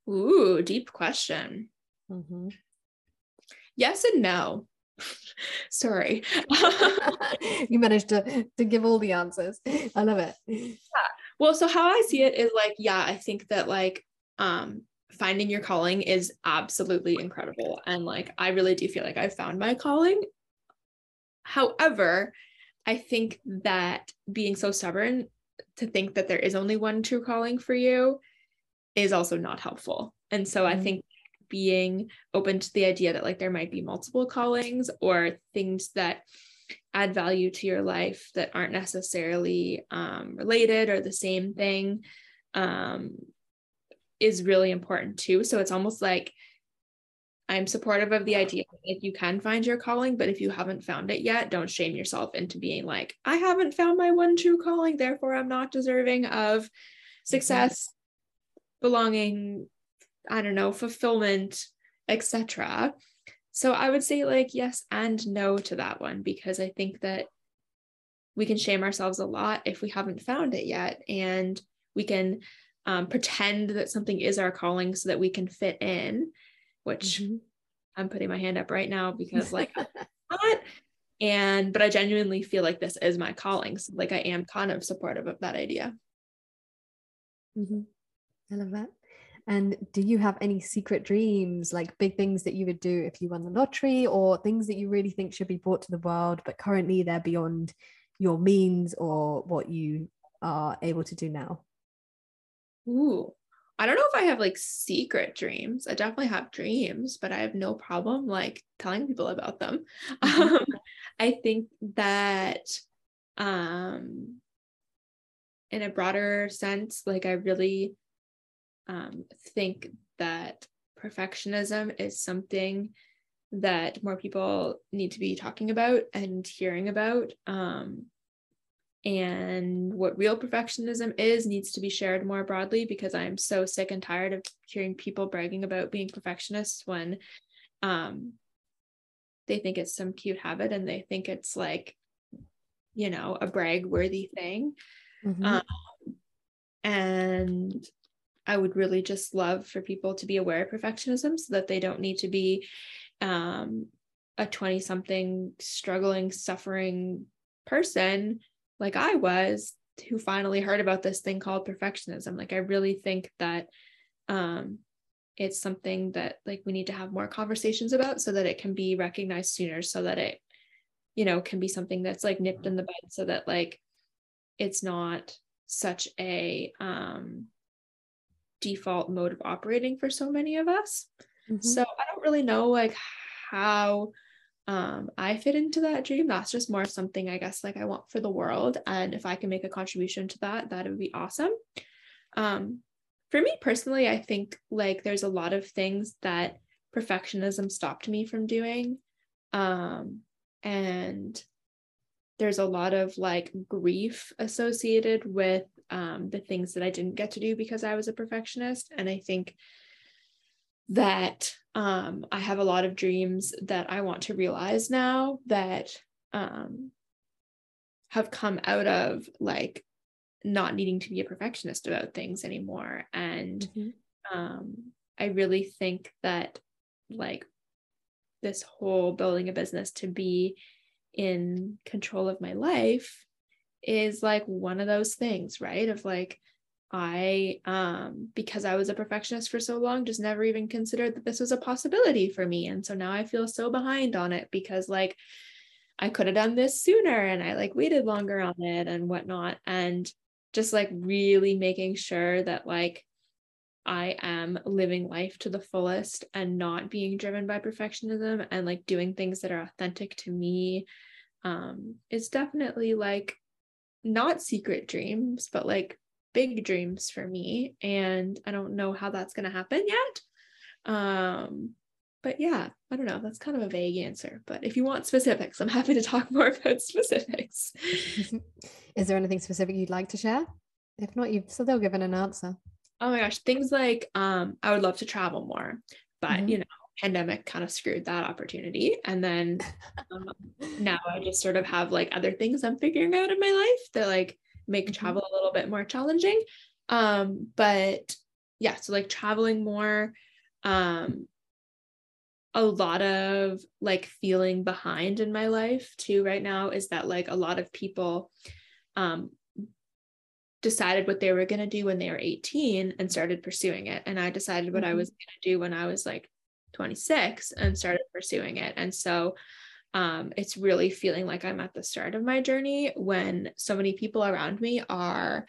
Ooh, deep question. Mm-hmm. Yes and no. (laughs) Sorry. (laughs) you managed to to give all the answers. I love it. Yeah. Well, so how I see it is like, yeah, I think that like um finding your calling is absolutely incredible. And like I really do feel like I found my calling. However, I think that being so stubborn to think that there is only one true calling for you is also not helpful. And so mm-hmm. I think being open to the idea that like there might be multiple callings or things that add value to your life that aren't necessarily um, related or the same thing um, is really important too. So it's almost like I'm supportive of the idea if you can find your calling, but if you haven't found it yet, don't shame yourself into being like, I haven't found my one true calling, therefore I'm not deserving of success, belonging, I don't know, fulfillment, etc. So I would say like yes and no to that one because I think that we can shame ourselves a lot if we haven't found it yet and we can um, pretend that something is our calling so that we can fit in which mm-hmm. i'm putting my hand up right now because like (laughs) not and but i genuinely feel like this is my calling so like i am kind of supportive of that idea mm-hmm. i love that and do you have any secret dreams, like big things that you would do if you won the lottery, or things that you really think should be brought to the world, but currently they're beyond your means or what you are able to do now? Ooh, I don't know if I have like secret dreams. I definitely have dreams, but I have no problem like telling people about them. (laughs) Mm-hmm. Um, I think that um in a broader sense, like I really um, think that perfectionism is something that more people need to be talking about and hearing about. Um, and what real perfectionism is needs to be shared more broadly because I'm so sick and tired of hearing people bragging about being perfectionists when um, they think it's some cute habit and they think it's like, you know, a brag worthy thing. Mm-hmm. Um, and I would really just love for people to be aware of perfectionism so that they don't need to be um, a 20 something struggling, suffering person like I was who finally heard about this thing called perfectionism. Like, I really think that um, it's something that like we need to have more conversations about so that it can be recognized sooner so that it you know can be something that's like nipped in the bud so that like it's not such a um default mode of operating for so many of us. Mm-hmm. So I don't really know like how um I fit into that dream. That's just more of something I guess like I want for the world. And if I can make a contribution to that, that would be awesome. Um for me personally, I think like there's a lot of things that perfectionism stopped me from doing. Um and there's a lot of like grief associated with um, the things that I didn't get to do because I was a perfectionist. And I think that um, I have a lot of dreams that I want to realize now that um, have come out of like not needing to be a perfectionist about things anymore. And mm-hmm. um, I really think that like this whole building a business to be in control of my life is like one of those things, right? Of like, I, um, because I was a perfectionist for so long, just never even considered that this was a possibility for me. And so now I feel so behind on it because, like, I could have done this sooner and I like waited longer on it and whatnot. And just like really making sure that, like, I am living life to the fullest and not being driven by perfectionism and like doing things that are authentic to me um, is definitely like not secret dreams, but like big dreams for me. And I don't know how that's going to happen yet. Um, but yeah, I don't know. That's kind of a vague answer. But if you want specifics, I'm happy to talk (laughs) more about specifics. (laughs) Is there anything specific you'd like to share? If not, you've still given an answer. Oh my gosh, things like um, I would love to travel more, but mm-hmm. you know, pandemic kind of screwed that opportunity. And then (laughs) um, now I just sort of have like other things I'm figuring out in my life that like make mm-hmm. travel a little bit more challenging. Um, but yeah, so like traveling more, um, a lot of like feeling behind in my life too right now is that like a lot of people um decided what they were going to do when they were 18 and started pursuing it and i decided what mm-hmm. i was going to do when i was like 26 and started pursuing it and so um, it's really feeling like i'm at the start of my journey when so many people around me are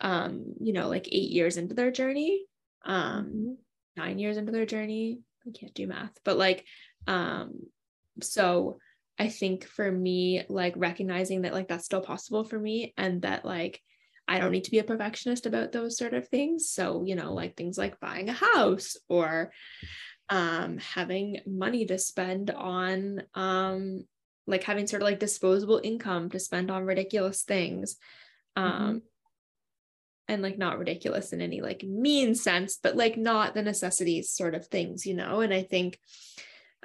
um, you know like eight years into their journey um, nine years into their journey i can't do math but like um, so i think for me like recognizing that like that's still possible for me and that like I don't need to be a perfectionist about those sort of things. So, you know, like things like buying a house or um, having money to spend on, um, like having sort of like disposable income to spend on ridiculous things. Um, mm-hmm. And like not ridiculous in any like mean sense, but like not the necessities sort of things, you know? And I think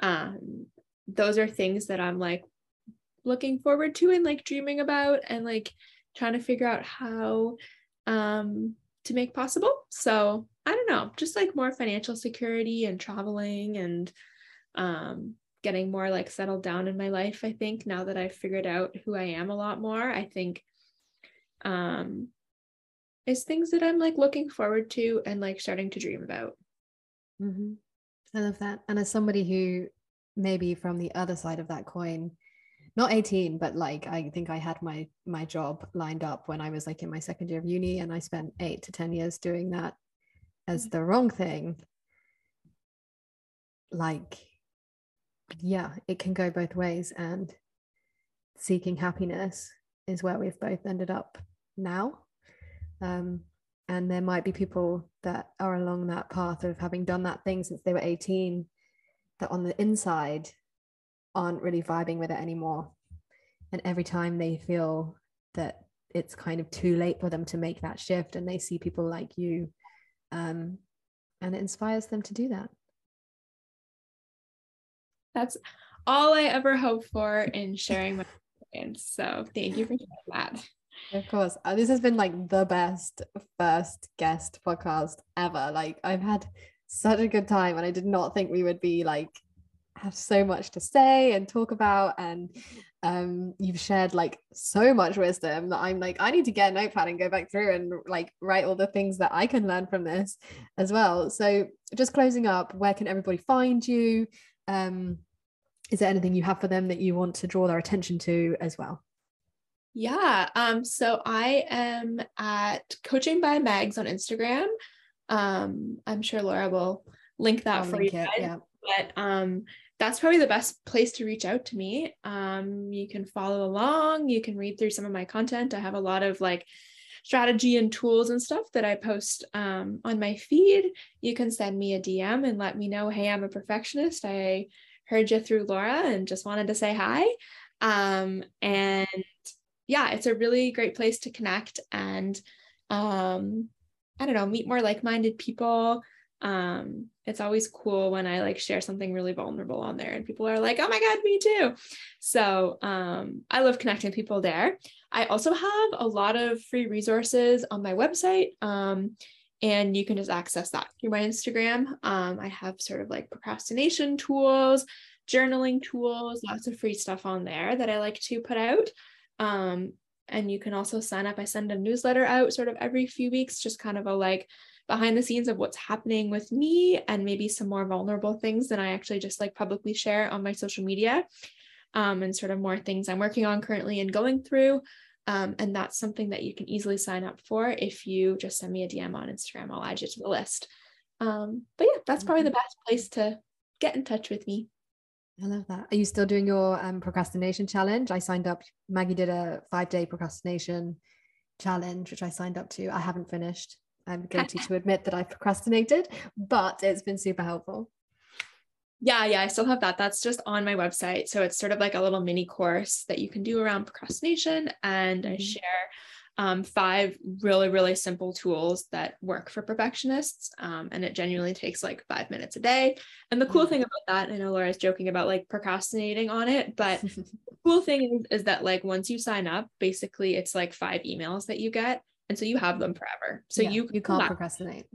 um, those are things that I'm like looking forward to and like dreaming about and like trying to figure out how um, to make possible. So I don't know, just like more financial security and traveling and um, getting more like settled down in my life. I think now that I've figured out who I am a lot more, I think um, is things that I'm like looking forward to and like starting to dream about. Mm-hmm. I love that. And as somebody who maybe from the other side of that coin not 18 but like i think i had my my job lined up when i was like in my second year of uni and i spent 8 to 10 years doing that as mm. the wrong thing like yeah it can go both ways and seeking happiness is where we've both ended up now um, and there might be people that are along that path of having done that thing since they were 18 that on the inside aren't really vibing with it anymore. And every time they feel that it's kind of too late for them to make that shift and they see people like you, um, and it inspires them to do that. That's all I ever hope for in sharing my experience. So thank you for sharing that. Of course. Uh, this has been like the best first guest podcast ever. Like I've had such a good time and I did not think we would be like have so much to say and talk about and um you've shared like so much wisdom that I'm like I need to get a notepad and go back through and like write all the things that I can learn from this as well. So just closing up where can everybody find you? Um is there anything you have for them that you want to draw their attention to as well? Yeah um so I am at coaching by Megs on Instagram. Um I'm sure Laura will link that I'll for link you guys. yeah. But um that's probably the best place to reach out to me. Um, you can follow along, you can read through some of my content. I have a lot of like strategy and tools and stuff that I post um, on my feed. You can send me a DM and let me know, hey, I'm a perfectionist. I heard you through Laura and just wanted to say hi. Um, and yeah, it's a really great place to connect and um, I don't know, meet more like minded people um it's always cool when i like share something really vulnerable on there and people are like oh my god me too. So um i love connecting people there. I also have a lot of free resources on my website um and you can just access that through my instagram. Um i have sort of like procrastination tools journaling tools lots of free stuff on there that i like to put out. Um And you can also sign up. I send a newsletter out sort of every few weeks, just kind of a like behind the scenes of what's happening with me and maybe some more vulnerable things than I actually just like publicly share on my social media um, and sort of more things I'm working on currently and going through. Um, and that's something that you can easily sign up for if you just send me a DM on Instagram. I'll add you to the list. Um, but yeah, that's probably the mm-hmm. best place to get in touch with me. I love that. Are you still doing your um, procrastination challenge? I signed up. Maggie did a five day procrastination challenge, which I signed up to. I haven't finished. I'm (laughs) guilty to admit that I procrastinated, but it's been super helpful. Yeah, yeah, I still have that. That's just on my website. So it's sort of like a little mini course that you can do around procrastination. And I mm-hmm. share um, five really, really simple tools that work for perfectionists. Um, and it genuinely takes like five minutes a day. And the cool mm-hmm. thing about that, I know Laura's joking about like procrastinating on it, but the (laughs) cool thing is, is that like once you sign up, basically it's like five emails that you get. And so you have them forever. So yeah, you, you can't procrastinate.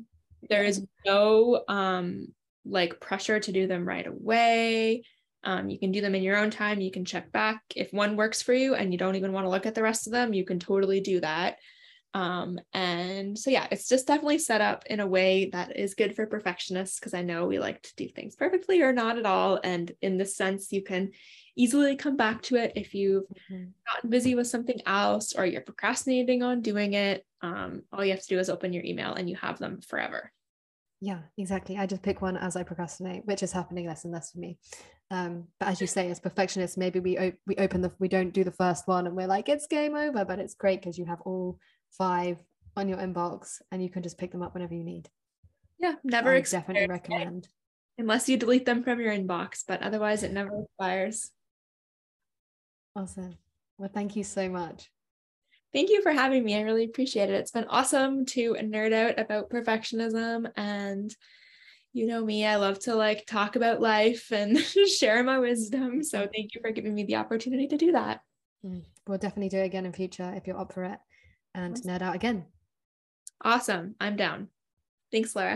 There is no um like pressure to do them right away. Um, you can do them in your own time. You can check back. If one works for you and you don't even want to look at the rest of them, you can totally do that. Um, and so, yeah, it's just definitely set up in a way that is good for perfectionists because I know we like to do things perfectly or not at all. And in this sense, you can easily come back to it if you've mm-hmm. gotten busy with something else or you're procrastinating on doing it. Um, all you have to do is open your email and you have them forever. Yeah, exactly. I just pick one as I procrastinate, which is happening less and less for me. Um, but as you say, as perfectionists, maybe we op- we open the we don't do the first one and we're like it's game over. But it's great because you have all five on your inbox and you can just pick them up whenever you need. Yeah, never I definitely recommend. Unless you delete them from your inbox, but otherwise it never expires. Awesome. Well, thank you so much. Thank you for having me. I really appreciate it. It's been awesome to nerd out about perfectionism and you know me, I love to like talk about life and (laughs) share my wisdom. So thank you for giving me the opportunity to do that. Mm, we'll definitely do it again in future if you're up for it and awesome. nerd out again. Awesome. I'm down. Thanks, Laura.